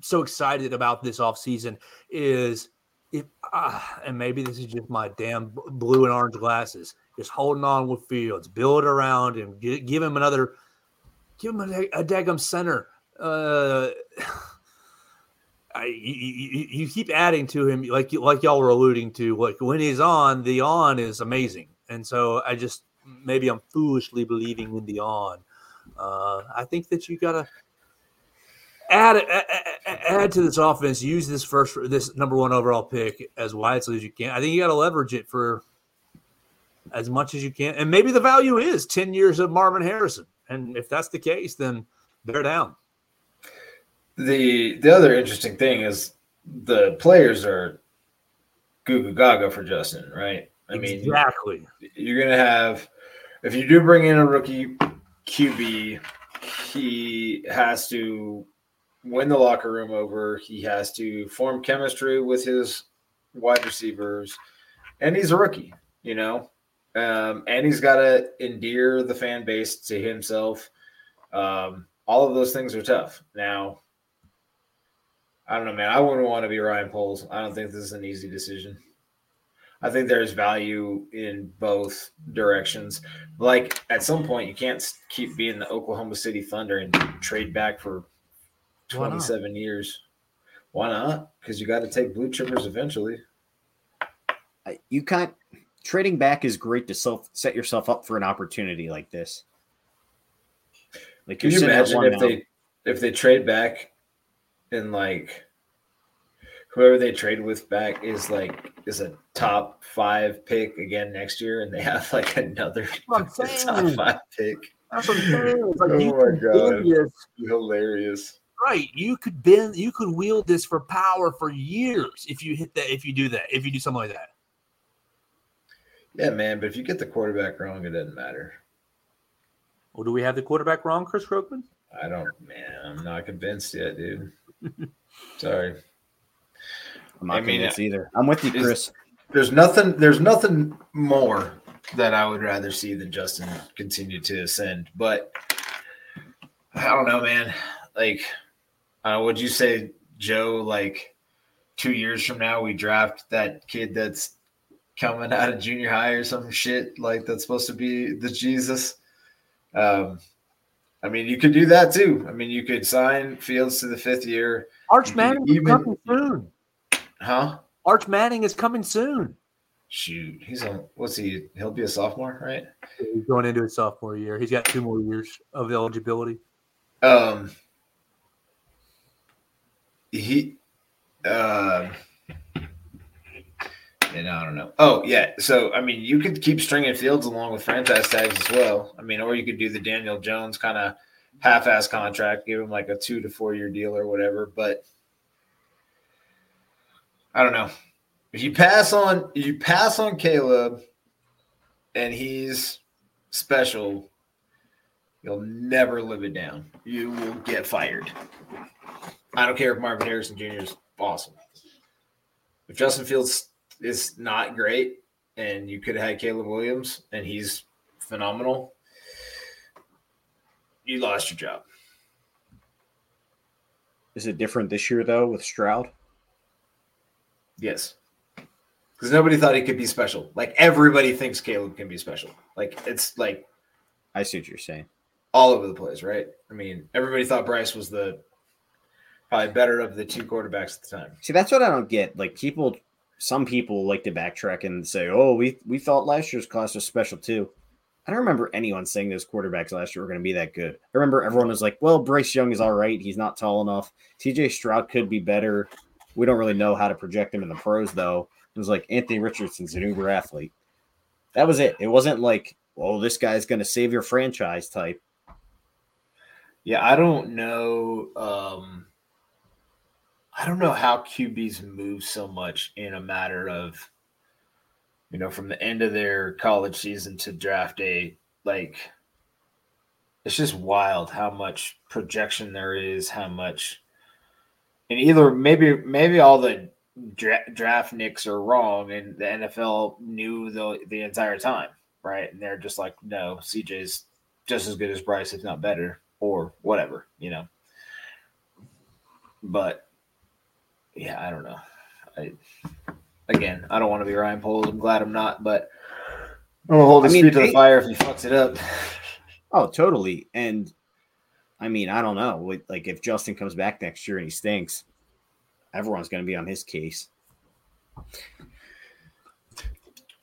so excited about this offseason is if ah, and maybe this is just my damn blue and orange glasses just holding on with fields build around him gi- give him another give him a, a daggum center uh I, you, you, keep adding to him like like y'all were alluding to like when he's on the on is amazing and so I just maybe I'm foolishly believing in the on uh, I think that you gotta add, add add to this offense. Use this first, this number one overall pick as wisely as you can. I think you got to leverage it for as much as you can, and maybe the value is ten years of Marvin Harrison. And if that's the case, then bear down. The the other interesting thing is the players are goo goo gaga for Justin, right? I mean, exactly. you're gonna have if you do bring in a rookie QB, he has to win the locker room over. He has to form chemistry with his wide receivers, and he's a rookie, you know. Um, and he's got to endear the fan base to himself. Um, all of those things are tough. Now, I don't know, man. I wouldn't want to be Ryan Poles. I don't think this is an easy decision. I think there's value in both directions. Like at some point, you can't keep being the Oklahoma City Thunder and trade back for Why 27 years. Why not? Because you got to take blue chippers eventually. You can't trading back is great to self set yourself up for an opportunity like this. Like Can you're you imagine if now. they if they trade back and like whoever they trade with back is like is a top five pick again next year and they have like another what top five pick. That's what I'm saying. It's like Oh my God. bend this, Hilarious. right? You could bend. You could wield this for power for years if you hit that. If you do that. If you do something like that. Yeah, man. But if you get the quarterback wrong, it doesn't matter. Well, do we have the quarterback wrong, Chris Krogman? I don't, man. I'm not convinced yet, dude. Sorry. I'm not I mean, convinced either. I'm with you, is- Chris. There's nothing. There's nothing more that I would rather see than Justin continue to ascend. But I don't know, man. Like, uh, would you say, Joe? Like, two years from now, we draft that kid that's coming out of junior high or some shit like that's supposed to be the Jesus. Um, I mean, you could do that too. I mean, you could sign Fields to the fifth year, Arch Manning is coming soon. huh? Arch Manning is coming soon. Shoot, he's on. What's he? He'll be a sophomore, right? He's going into his sophomore year. He's got two more years of eligibility. Um, he, uh, and I don't know. Oh yeah, so I mean, you could keep stringing Fields along with franchise tags as well. I mean, or you could do the Daniel Jones kind of half-ass contract, give him like a two to four-year deal or whatever. But I don't know. If you pass on, you pass on Caleb, and he's special, You'll never live it down. You will get fired. I don't care if Marvin Harrison Jr. is awesome. If Justin Fields is not great and you could have had Caleb Williams and he's phenomenal, you lost your job. Is it different this year though with Stroud? Yes. Because nobody thought he could be special. Like everybody thinks Caleb can be special. Like it's like I see what you're saying. all over the place, right? I mean, everybody thought Bryce was the probably better of the two quarterbacks at the time. See, that's what I don't get. Like people, some people like to backtrack and say, "Oh, we we thought last year's class was special too." I don't remember anyone saying those quarterbacks last year were going to be that good. I remember everyone was like, "Well, Bryce Young is all right. He's not tall enough. C.J. Stroud could be better. We don't really know how to project him in the pros, though." It was like Anthony Richardson's an uber athlete. That was it. It wasn't like, "Oh, this guy's going to save your franchise" type. Yeah, I don't know. Um, I don't know how QBs move so much in a matter of, you know, from the end of their college season to draft day. Like, it's just wild how much projection there is, how much, and either maybe maybe all the dra- draft nicks are wrong, and the NFL knew the the entire time, right? And they're just like, no, CJ's just as good as Bryce, if not better or whatever, you know. But yeah, I don't know. I again, I don't want to be Ryan Poles. I'm glad I'm not, but I'm gonna hold I his mean, feet to the fire if he fucks it up. Oh, totally. And I mean, I don't know. Like- Like if Justin comes back next year and he stinks, everyone's going to be on his case.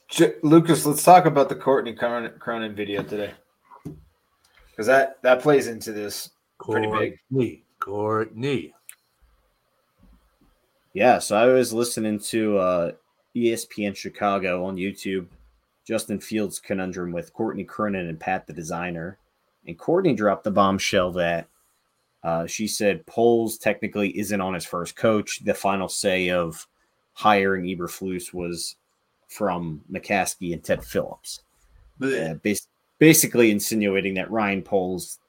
J- Lucas, let's talk about the Courtney Cronin, Cronin video today, because that that plays into this pretty big. Courtney. Yeah, so I was listening to uh, ESPN Chicago on YouTube, Justin Fields conundrum with Courtney Cronin and Pat the designer, and Courtney dropped the bombshell that uh, she said Poles technically isn't on his first coach. The final say of hiring Eberflus was from McCaskey and Ted Phillips, uh, bas- basically insinuating that Ryan Poles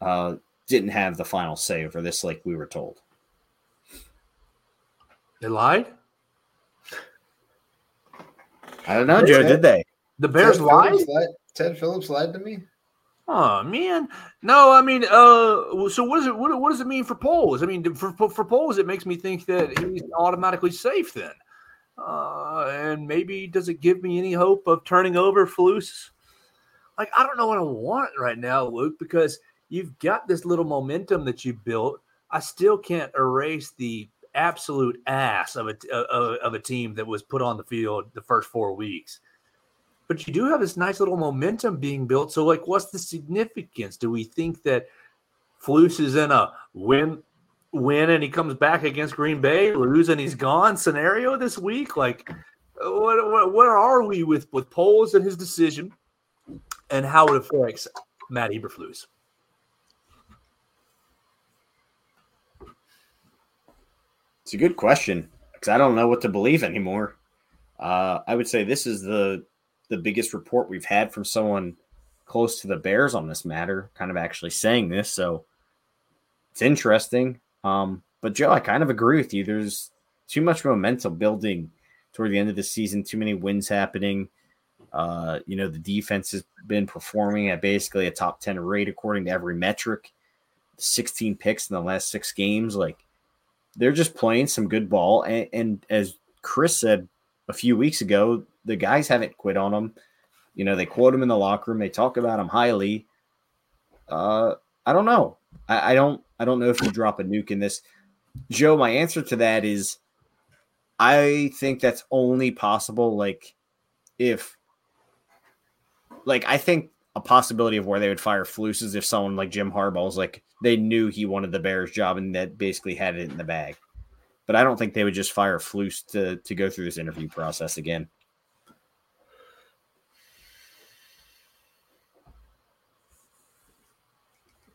uh, didn't have the final say over this, like we were told. They lied? I don't know, Joe. Did they? The Bears lied? Lied. Ted Phillips lied to me. Oh man, no. I mean, uh, so what is it? What, what does it mean for Poles? I mean, for for Poles, it makes me think that he's automatically safe then. Uh, and maybe does it give me any hope of turning over Flus? Like I don't know what I want right now, Luke, because you've got this little momentum that you built. I still can't erase the absolute ass of a of, a team that was put on the field the first four weeks but you do have this nice little momentum being built. So, like, what's the significance? Do we think that Flus is in a win, win, and he comes back against Green Bay, lose, and he's gone scenario this week? Like, what, what, are we with with Poles and his decision, and how it affects Matt Eberflus? It's a good question because I don't know what to believe anymore. Uh, I would say this is the the biggest report we've had from someone close to the Bears on this matter, kind of actually saying this. So it's interesting. Um, but Joe, I kind of agree with you. There's too much momentum building toward the end of the season. Too many wins happening. Uh, you know, the defense has been performing at basically a top 10 rate according to every metric. 16 picks in the last six games. Like they're just playing some good ball. And, and as Chris said a few weeks ago, the guys haven't quit on them. You know, they quote him in the locker room. They talk about him highly. Uh, I don't know. I, I don't. I don't know if you drop a nuke in this. Joe, my answer to that is, I think that's only possible. Like, if, like, I think a possibility of where they would fire Flus is if someone like Jim Harbaugh was like they knew he wanted the Bears job and that basically had it in the bag. But I don't think they would just fire Flus to to go through this interview process again.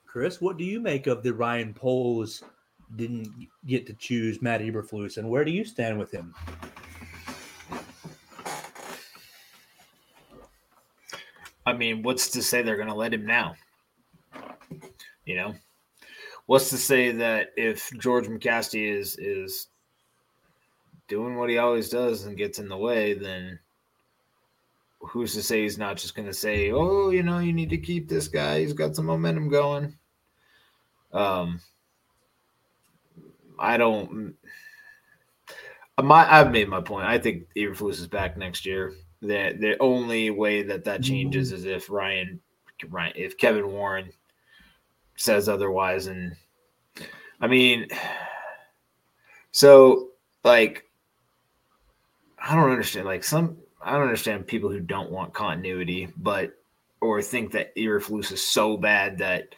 Chris, what do you make of the Ryan Poles didn't get to choose Matt Eberflus, and where do you stand with him? I mean, what's to say they're going to let him now? You know, what's to say that if George McCaskey is is doing what he always does and gets in the way, then who's to say he's not just going to say, "Oh, you know, you need to keep this guy. He's got some momentum going." Um, I don't. My, I've made my point. I think Eberflus is back next year. The the only way that that changes mm-hmm. is if Ryan, Ryan, if Kevin Warren says otherwise, and I mean, so like, I don't understand. Like some, I don't understand people who don't want continuity, but or think that Eberflus is so bad that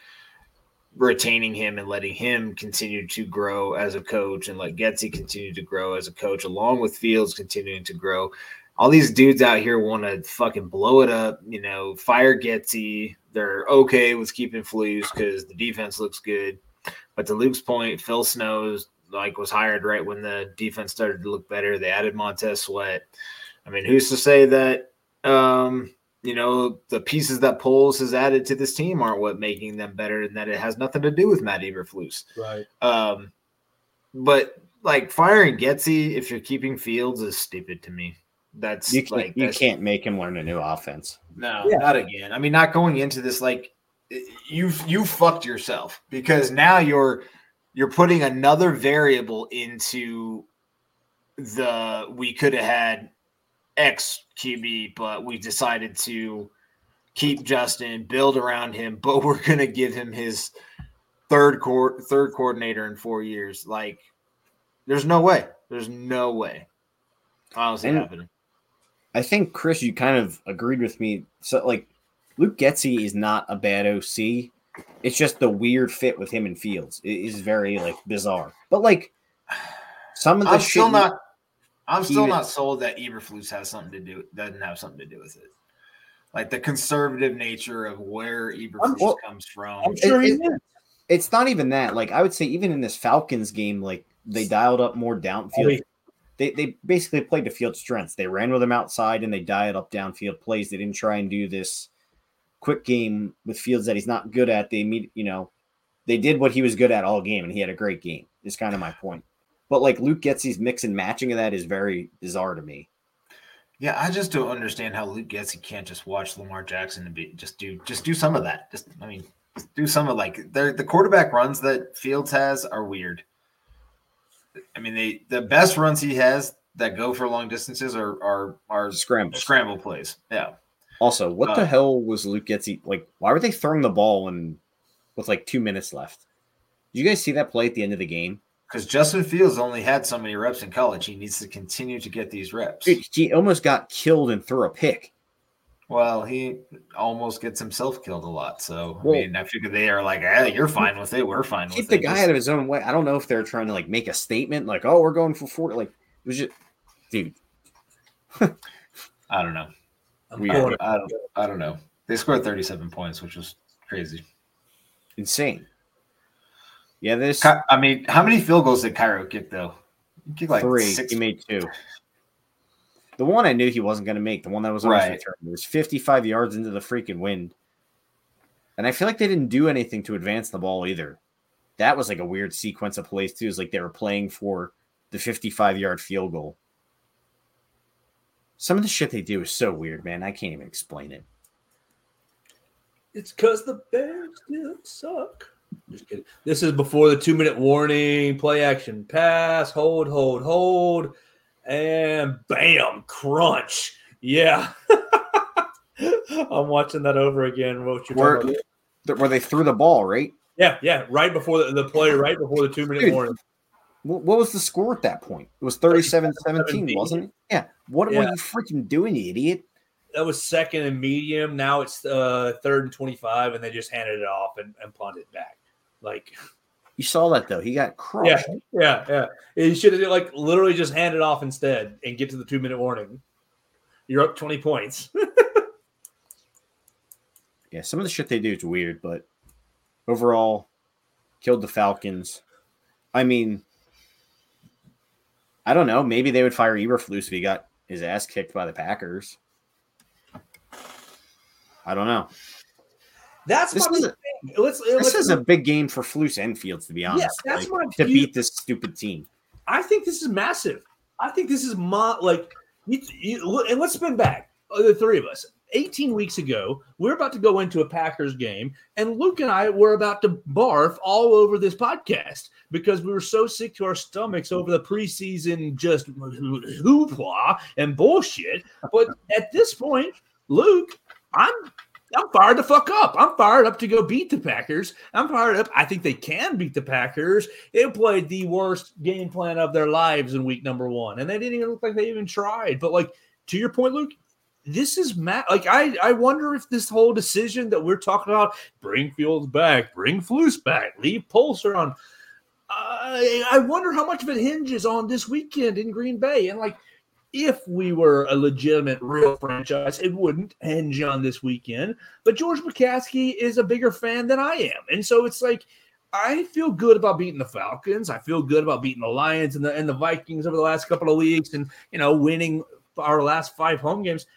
retaining him and letting him continue to grow as a coach and let Getsy continue to grow as a coach, along with Fields continuing to grow. All these dudes out here want to fucking blow it up, you know, fire Getsy. They're okay with keeping Flus because the defense looks good. But to Luke's point, Phil Snows like was hired right when the defense started to look better. They added Montez Sweat. I mean, who's to say that um, you know, the pieces that Poles has added to this team aren't what making them better, and that it has nothing to do with Matt Eberflus. Right. Um, but like firing Getsy if you're keeping Fields is stupid to me. That's You can't, like you can't make him learn a new offense. no, Yeah. not again. I mean, not going into this like you you fucked yourself because now you're you're putting another variable into the we could have had X QB, but we decided to keep Justin, build around him, but we're gonna give him his third court third coordinator in four years. Like, there's no way. There's no way. I don't see And- happening. I think Chris, you kind of agreed with me. So like Luke Getsy is not a bad OC. It's just the weird fit with him and Fields. It is very like bizarre. But like some of the I'm still not. I'm still not sold that Eberflus has something to do. Doesn't have something to do with it. Like the conservative nature of where Eberflus well, comes from. I'm sure it- he it- is. it's not even that. Like I would say, even in this Falcons game, like they dialed up more downfield. They they basically played to field strengths. They ran with him outside and they dialed up downfield plays. They didn't try and do this quick game with fields that he's not good at. They meet, you know, they did what he was good at all game, and he had a great game. Is kind of my point. But like Luke Getsy's mix and matching of that is very bizarre to me. yeah, I just don't understand how Luke Getsy can't just watch Lamar Jackson and be just do just do some of that. Just I mean, do some of like the the quarterback runs that Fields has are weird. I mean, they the best runs he has that go for long distances are are are scramble scramble plays. Yeah. Also, what the Uh, hell was Luke Getsy like? Why were they throwing the ball when with like two minutes left? Did you guys see that play at the end of the game? Because Justin Fields only had so many reps in college. He needs to continue to get these reps. Dude, he almost got killed and threw a pick. Well, he almost gets himself killed a lot. So, Well- I mean, I figure they are like, hey, you're fine with it. We're fine with it. Keep the guy Just- out of his own way. I don't know if they're trying to like make a statement, like, "Oh, we're going for 40. Like, it was just, dude, I don't know. I'm Weird. going- I don't, I don't know. They scored 37 points, which was crazy. insane. Yeah, this I mean, how many field goals did Cairo kick, though? He kicked like three. six. He made two. The one I knew he wasn't going to make, the one that was almost Right. returned, it was 55 yards into the freaking wind. And I feel like they didn't do anything to advance the ball either. That was like a weird sequence of plays too. Is like they were playing for the 55 yard field goal. Some of the shit they do is so weird, man. I can't even explain it. It's because the Bears still suck. Just kidding. This is before the two minute warning, play action pass, hold, hold, hold, and bam, crunch. Yeah. I'm watching that over again. What you Where, where they threw the ball, right? Yeah, yeah, right before the, the play, right before the two minute warning. What, was the score at that point? It was 37 17, wasn't it? Yeah. What were you freaking doing, you idiot? That was second and medium. Now it's uh, third and 25, and they just handed it off and, and punted it back. Like, You saw that, though. He got yeah, crushed. yeah, yeah. He should have like literally just handed off instead and get to the two minute warning. You're up 20 points. Yeah, some of the shit they do is weird, but overall, killed the Falcons. I mean, I don't know. Maybe they would fire Eberflus if he got his ass kicked by the Packers. I don't know. That's This my is a. Let's, this let's is a big game for Flus and Fields, to be honest. that's like, I'm to beat this stupid team. I think this is massive. I think this is my like you, you and let's spin back uh, the three of us. 18 weeks ago, we're about to go into a Packers game, and Luke and I were about to barf all over this podcast because we were so sick to our stomachs over the preseason just hoopla and bullshit. But at this point, Luke, I'm I'm fired to fuck up. I'm fired up to go beat the Packers. I'm fired up. I think they can beat the Packers. They played the worst game plan of their lives in week number one, and they didn't even look like they even tried. But like to your point, Luke, this is Matt. Like I, I wonder if this whole decision that we're talking about, bring Fields back, bring Flus back, leave Pulser on. I, I wonder how much of it hinges on this weekend in Green Bay, and like if we were a legitimate real franchise, it wouldn't hinge on this weekend. But George McCaskey is a bigger fan than I am. And so it's like I feel good about beating the Falcons. I feel good about beating the Lions and the and the Vikings over the last couple of weeks and you know winning our last five home games.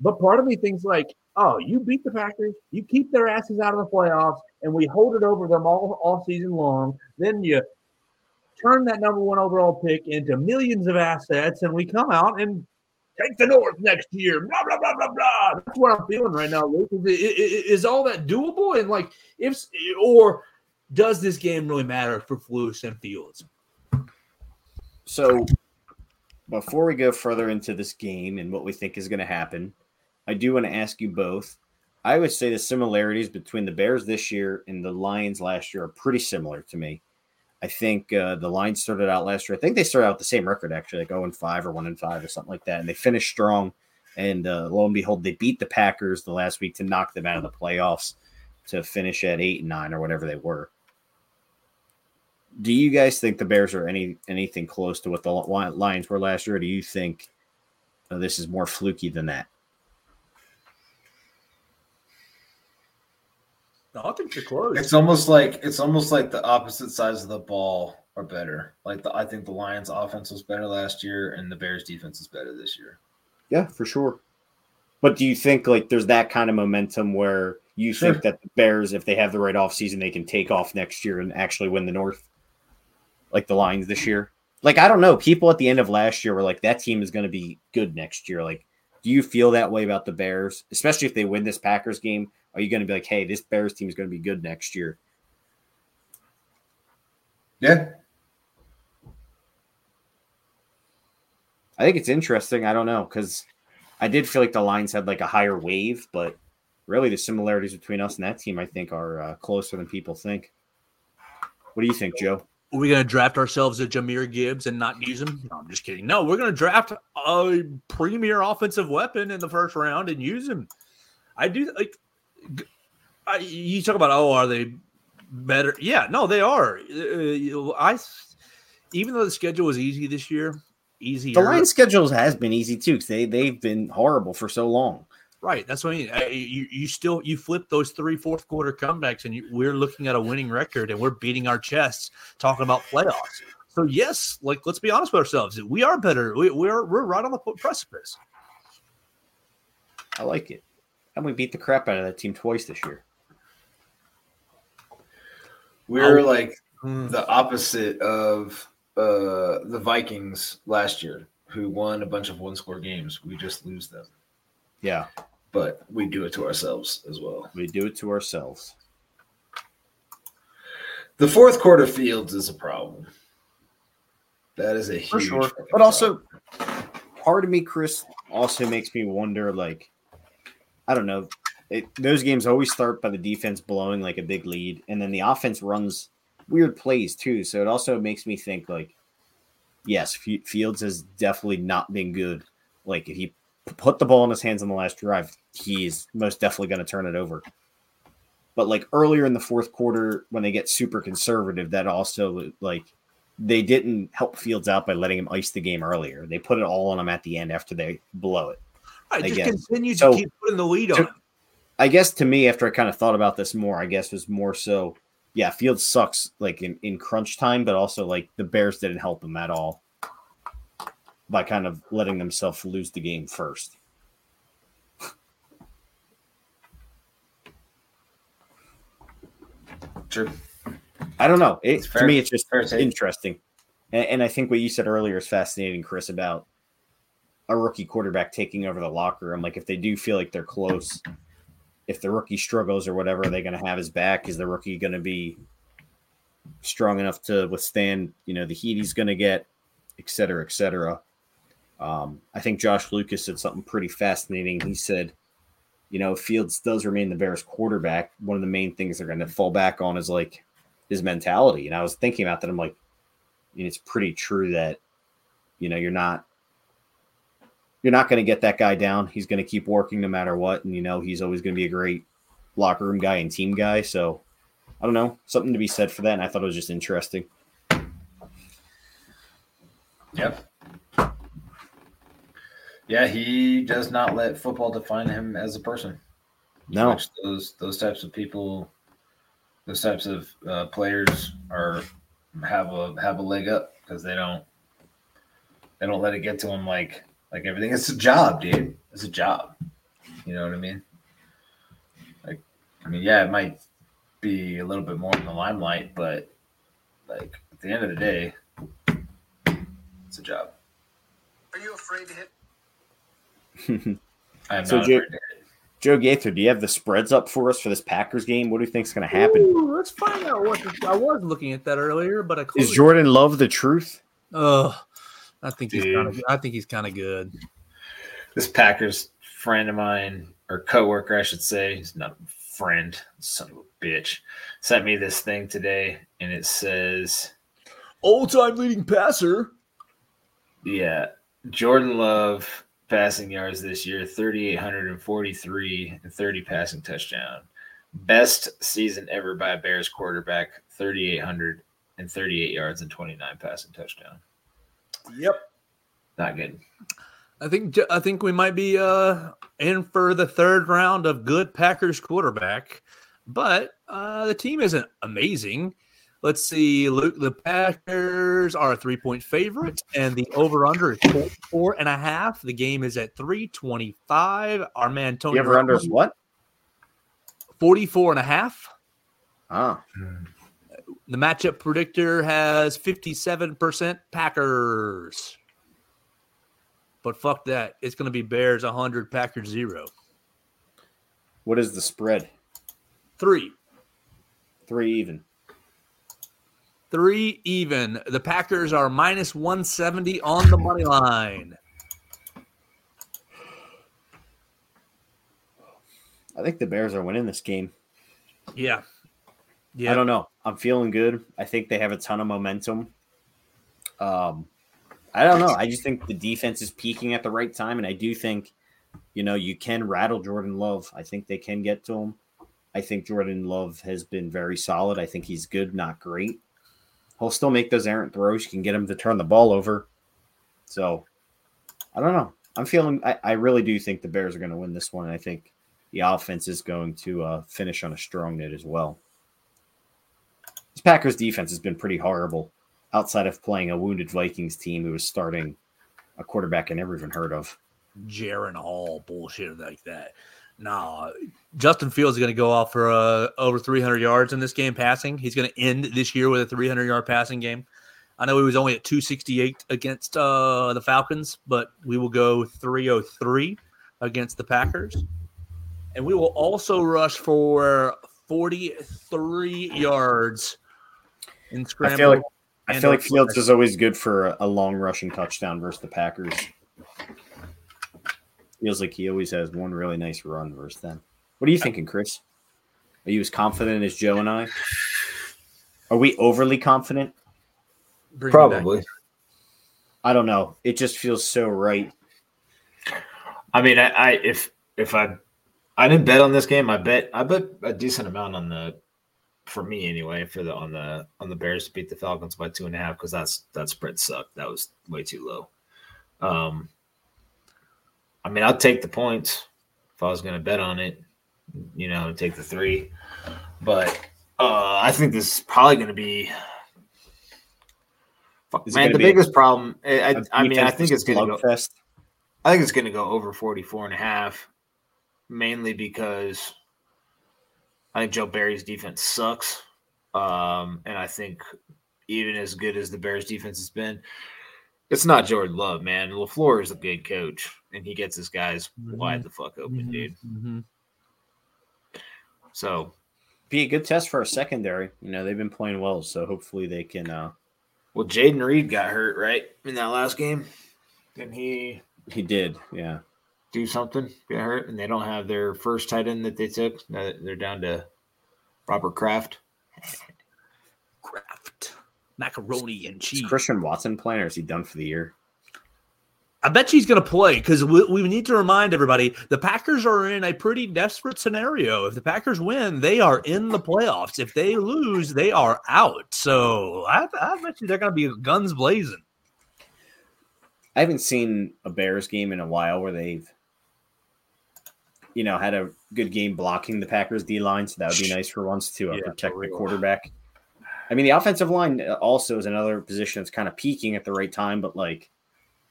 But part of me thinks like, oh, you beat the Packers, you keep their asses out of the playoffs, and we hold it over them all all season long. Then you turn that number one overall pick into millions of assets, and we come out and take the North next year. Blah blah blah blah blah. That's what I'm feeling right now. Luke. Is, is, is all that doable? And like, if or does this game really matter for Flus and Fields? So, before we go further into this game and what we think is going to happen, I do want to ask you both. I would say the similarities between the Bears this year and the Lions last year are pretty similar to me. I think uh, the Lions started out last year. I think they started out the same record, actually, like 0 and 5 or 1 and 5 or something like that. And they finished strong. And uh, lo and behold, they beat the Packers the last week to knock them out of the playoffs to finish at 8 and 9 or whatever they were. Do you guys think the Bears are any anything close to what the Lions were last year? Or do you think uh, this is more fluky than that? No, I think they're close. It's almost like it's almost like the opposite sides of the ball are better. Like the, I think the Lions' offense was better last year, and the Bears' defense is better this year. Yeah, for sure. But do you think like there's that kind of momentum where you Sure. think that the Bears, if they have the right offseason, they can take off next year and actually win the North? Like the Lions this year? Like, I don't know. People at the end of last year were like, that team is going to be good next year. Like, do you feel that way about the Bears? Especially if they win this Packers game? Are you going to be like, hey, this Bears team is going to be good next year? Yeah, I think it's interesting. I don't know because I did feel like the Lions had like a higher wave, but really the similarities between us and that team, I think, are uh, closer than people think. What do you think, Joe? Are we going to draft ourselves a Jahmyr Gibbs and not use him? No, I'm just kidding. No, we're going to draft a premier offensive weapon in the first round and use him. I do like. You talk about oh, are they better? Yeah, no, they are. Uh, I even though the schedule was easy this year, easier. The line schedules has been easy too because they they've been horrible for so long. Right. That's what I mean. I, you, you still you flip those three fourth quarter comebacks, and you, we're looking at a winning record, and we're beating our chests talking about playoffs. So yes, like let's be honest with ourselves, we are better. We, we're we're right on the precipice. I like it. And we beat the crap out of that team twice this year. we're Oh. like Mm. the opposite of uh, the Vikings last year, who won a bunch of one score games. We just lose them, Yeah, but we do it to ourselves as well. we do it to ourselves. The fourth quarter fields is a problem. That is a For huge, sure. fucking But also, part of me, Chris, also makes me wonder like, I don't know. It, those games always start by the defense blowing like a big lead, and then the offense runs weird plays too. So it also makes me think like, yes, F- Fields has definitely not been good. Like if he put the ball in his hands on the last drive, he's most definitely going to turn it over. But like earlier in the fourth quarter, when they get super conservative, that also like they didn't help Fields out by letting him ice the game earlier. They put it all on him at the end after they blow it. I I just guess. continue to So- keep putting the lead on. So- I guess to me, after I kind of thought about this more, I guess was more so, yeah, Fields sucks like in, in crunch time, but also like the Bears didn't help him at all by kind of letting themselves lose the game first. True. I don't know. It, It's to me, it's just Fair interesting. And, and I think what you said earlier is fascinating, Chris, about a rookie quarterback taking over the locker room. Like if they do feel like they're close, if the rookie struggles or whatever, are they going to have his back? Is the rookie going to be strong enough to withstand, you know, the heat he's going to get, et cetera, et cetera? Um, I think Josh Lucas said something pretty fascinating. He said, you know, Fields does remain the Bears quarterback, one of the main things they're going to fall back on is like his mentality. And I was thinking about that. I'm like, I mean, it's pretty true that, you know, you're not you're not going to get that guy down. He's going to keep working no matter what, and you know he's always going to be a great locker room guy and team guy. So I don't know, something to be said for that. And I thought it was just interesting. Yep. Yeah, he does not let football define him as a person. No, Which those those types of people, those types of uh, players are have a have a leg up because they don't they don't let it get to them like like everything. It's a job, dude. It's a job. You know what I mean? Like, I mean, yeah, it might be a little bit more in the limelight, but like at the end of the day, it's a job. Are you afraid to hit? I am So not Jay- afraid to hit. Joe Gaither, do you have the spreads up for us for this Packers game? What do you think's going to happen? Ooh, let's find out what the, I was looking at that earlier, but I Is Jordan Love the truth? Ugh, I think he's kind of. I think he's kind of good. this Packers friend of mine or coworker, I should say, he's not a friend, son of a bitch, sent me this thing today, and it says, All-time leading passer. "Yeah, Jordan Love passing yards this year, thirty eight hundred and forty three and thirty passing touchdown, best season ever by a Bears quarterback, thirty eight hundred and thirty eight yards and twenty nine passing touchdown. Yep. Not good." I think I think we might be uh in for the third round of good Packers quarterback, but uh the team isn't amazing. Let's see, Luke. The Packers are a three point favorite, and the over under is four, four and a half. The game is at 325. Our man Tony You ever under Romo, what? 44 and a half. Ah, The matchup predictor has 57% Packers. But fuck that. It's going to be Bears 100, Packers 0. what is the spread? Three. Three even. Three even. The Packers are minus 170 on the money line. I think the Bears are winning this game. Yeah. Yeah. I don't know. I'm feeling good. I think they have a ton of momentum. Um, I don't know. I just think the defense is peaking at the right time, and I do think, you know, you can rattle Jordan Love. I think they can get to him. I think Jordan Love has been very solid. I think he's good, not great. He'll still make those errant throws. You can get him to turn the ball over. So, I don't know. I'm feeling. I, I really do think the Bears are going to win this one. I think the offense is going to uh, finish on a strong note as well. Packers defense has been pretty horrible outside of playing a wounded Vikings team who was starting a quarterback I never even heard of. Jaren Hall bullshit like that. Nah, Justin Fields is going to go off for uh, over 300 yards in this game passing. He's going to end this year with a 300 yard passing game. I know he was only at 268 against uh, the Falcons, but we will go 303 against the Packers. And we will also rush for 43 yards in I feel like I feel like Fields is always good for a, a long rushing touchdown versus the Packers. Feels like he always has one really nice run versus them. What are you thinking, Chris? Are you as confident as Joe and I? Are we overly confident? Bring. Probably. I don't know. It just feels so right. I mean, I, I if if I I didn't bet on this game, I bet I bet a decent amount on the for me anyway for the on the on the Bears to beat the Falcons by two and a half because that's that spread sucked. That was way too low. Um, I mean, I'd take the points if I was going to bet on it. You know, take the three, but uh, I think this is probably going to be. Is man, the be a- biggest problem. I, I, A I mean, I think it's going to go. slugfest. I think it's going to go over 44 and a half, mainly because I think Joe Barry's defense sucks. Um, and I think even as good as the Bears defense has been, it's not Jordan Love, man. LaFleur is a good coach, and he gets his guys wide the fuck open, dude. Mhm. So, Be a good test for our secondary. You know, they've been playing well, so hopefully they can uh well, Jayden Reed got hurt, right, in that last game. Didn't he he did, yeah. Do something? Get hurt, and they don't have their first tight end that they took. Now They're down to Robert Kraft. Kraft, macaroni and Is cheese. Christian Watson playing or is he done for the year? I bet she's going to play because we, we need to remind everybody the Packers are in a pretty desperate scenario. If the Packers win, they are in the playoffs. If they lose, they are out. So I, I bet you they're going to be guns blazing. I haven't seen a Bears game in a while where they've, you know, had a good game blocking the Packers D line. So that would be nice for once to uh, Yeah, protect the quarterback. I mean, the offensive line uh, also is another position that's kind of peaking at the right time. But like,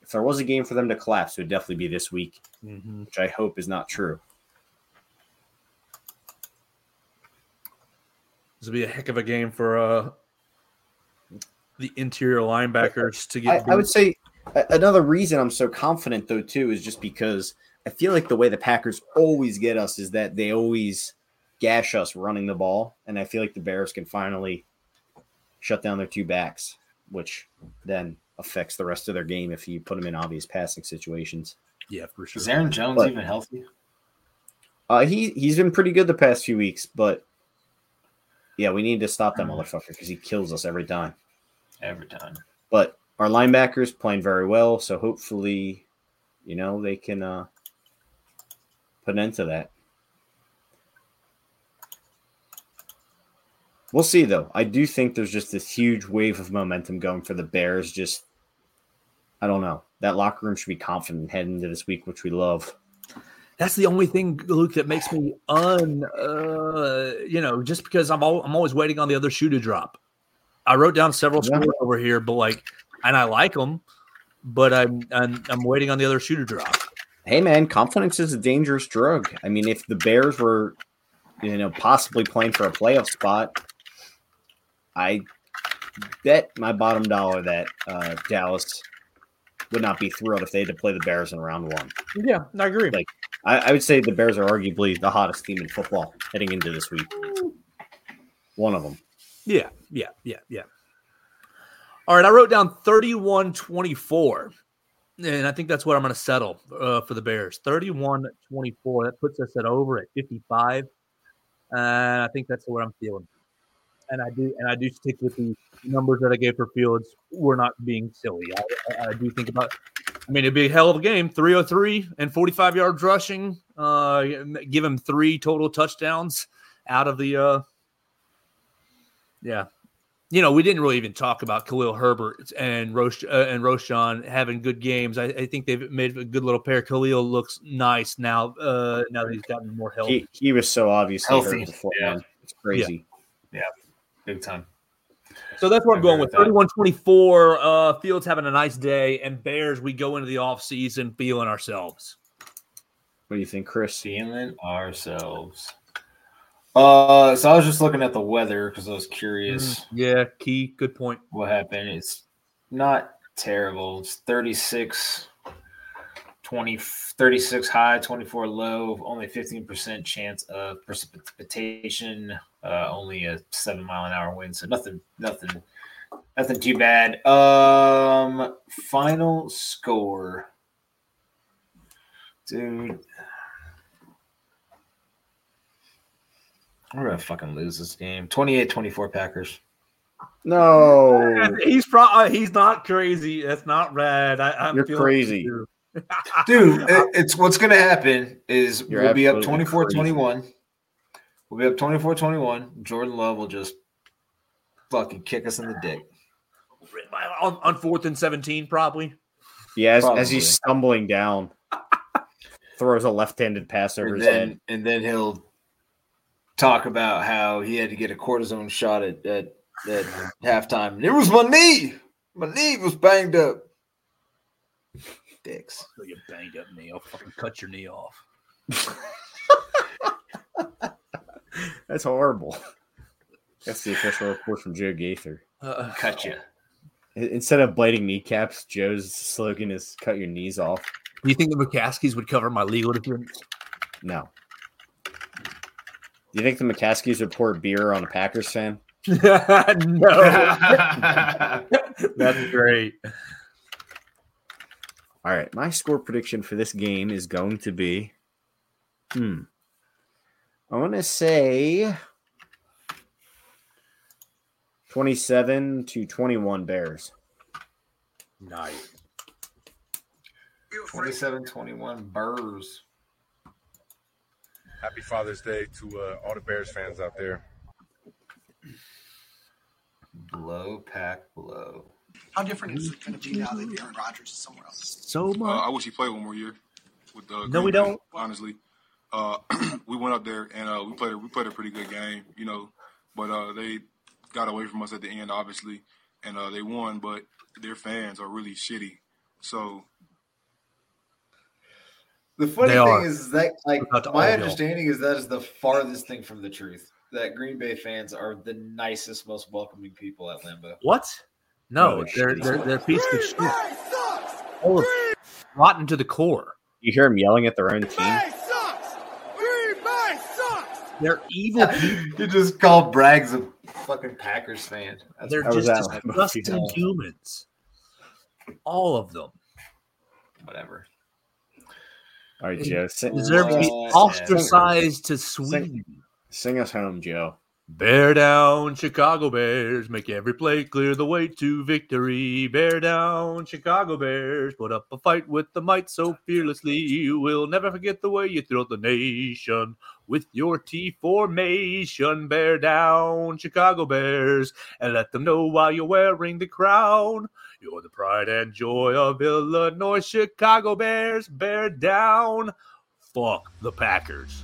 if there was a game for them to collapse, it would definitely be this week, which I hope is not true. This will be a heck of a game for uh, the interior linebackers to get. I, I would say another reason I'm so confident though too is just because I feel like the way the Packers always get us is that they always gash us running the ball, and I feel like the Bears can finally shut down their two backs, which then affects the rest of their game if you put them in obvious passing situations. yeah, for sure. Is Aaron Jones But- even healthy? Uh, he he's been pretty good the past few weeks, but yeah, we need to stop that motherfucker because he kills us every time. Every time. But our linebackers playing very well, so hopefully, you know, they can uh, put an end to that. We'll see, though. I do think there's just this huge wave of momentum going for the Bears. Just, I don't know. That locker room should be confident heading into this week, which we love. That's the only thing, Luke, that makes me un. Uh, you know, just because I'm al- I'm always waiting on the other shoe to drop. I wrote down several Yeah. scores over here, but like, and I like them, but I'm I'm, I'm waiting on the other shoe to drop. Hey, man, confidence is a dangerous drug. I mean, if the Bears were, you know, possibly playing for a playoff spot, I bet my bottom dollar that uh, Dallas would not be thrilled if they had to play the Bears in round one. Yeah, I agree. Like- I, I would say the Bears are arguably the hottest team in football heading into this week. One of them. Yeah, yeah, yeah, yeah. All right, I wrote down 31 24. And I think that's what I'm going to settle uh, for the Bears. 31 24. That puts us at over at 55. And I think that's what I'm feeling. And I do, and I do stick with the numbers that I gave for Fields. We're not being silly. I, I, I do think about. I mean, it'd be a hell of a game. 303 and 45 yards rushing. Uh, give him three total touchdowns out of the. Uh, yeah, you know, we didn't really even talk about Khalil Herbert and Rosh uh, and Roschon having good games. I, I think they've made a good little pair. Khalil looks nice now. Uh, now that he's gotten more healthy. He, he was so obviously Healthy, hurt before. yeah. man. It's crazy. Yeah. Big time. So that's what I'm going with. with 31 24. Uh, Fields having a nice day, and Bears, we go into the offseason feeling ourselves. What do you think, Chris? Feeling ourselves. Uh, so I was just looking at the weather because I was curious Yeah, key. Good point. what happened. It's not terrible. It's 36, 20, 36 high, 24 low, only 15% chance of precipitation, uh, only a seven mile an hour wind. So nothing, nothing, nothing too bad. Um, final score. Dude. We're gonna fucking lose this game. 28-24 Packers. No, He's probably uh, he's not crazy. That's not red. I, I'm You're crazy. you. Dude, it- it's what's gonna happen is You're we'll be up absolutely 24-21. We'll be up 24-21. Jordan Love will just fucking kick us in the dick. on, on fourth and seventeen, probably. yeah, as, as he's stumbling down, throws a left-handed pass over And his then head. and then he'll talk about how he had to get a cortisone shot at at, at halftime. And it was my knee. My knee was banged up. Dicks. So you banged up knee. I'll fucking cut your knee off. That's horrible. That's the official report from Joe Gaither. Uh, Cut you. Instead of blading kneecaps, Joe's slogan is "cut your knees off." do you think the McCaskies would cover my legal defense? No. Do you think the McCaskies would pour beer on a Packers fan? no, that's great. All right, my score prediction for this game is going to be, hmm, I want to say twenty-seven to twenty-one Bears. Nice. 27-21 Burrs. Happy Father's Day to uh, all the Bears fans out there. Blow pack blow. How different is it going to be now that Aaron Rodgers is somewhere else? So Uh, much. I wish he played one more year. With uh, No, we Bay, don't. Honestly, uh, we went up there and uh, we played. A, we played a pretty good game, you know. But uh, they got away from us at the end, obviously, and uh, they won. But their fans are really shitty. So The funny They thing are. is that like About to my all understanding is that is the farthest thing from the truth. That Green Bay fans are the nicest, most welcoming people at Lambeau. What? No, No, they're shit. they're they're a piece of shit. Bay sucks! Full of rotten to the core. You hear them yelling at their own team. Bay sucks! Green Bay sucks! They're evil. You just called Braggs a fucking Packers fan. That's They're just that? disgusting humans. All of them whatever. All right, Joe, sing, deserve to be ostracized to Sweden. sing us home, Joe. Bear down, Chicago Bears. Make every play clear the way to victory. Bear down, Chicago Bears. Put up a fight with the might so fearlessly. You will never forget the way you thrilled the nation with your T formation. Bear down, Chicago Bears. And let them know while you're wearing the crown. You're the pride and joy of Illinois, Chicago Bears. Bear down. Fuck the Packers.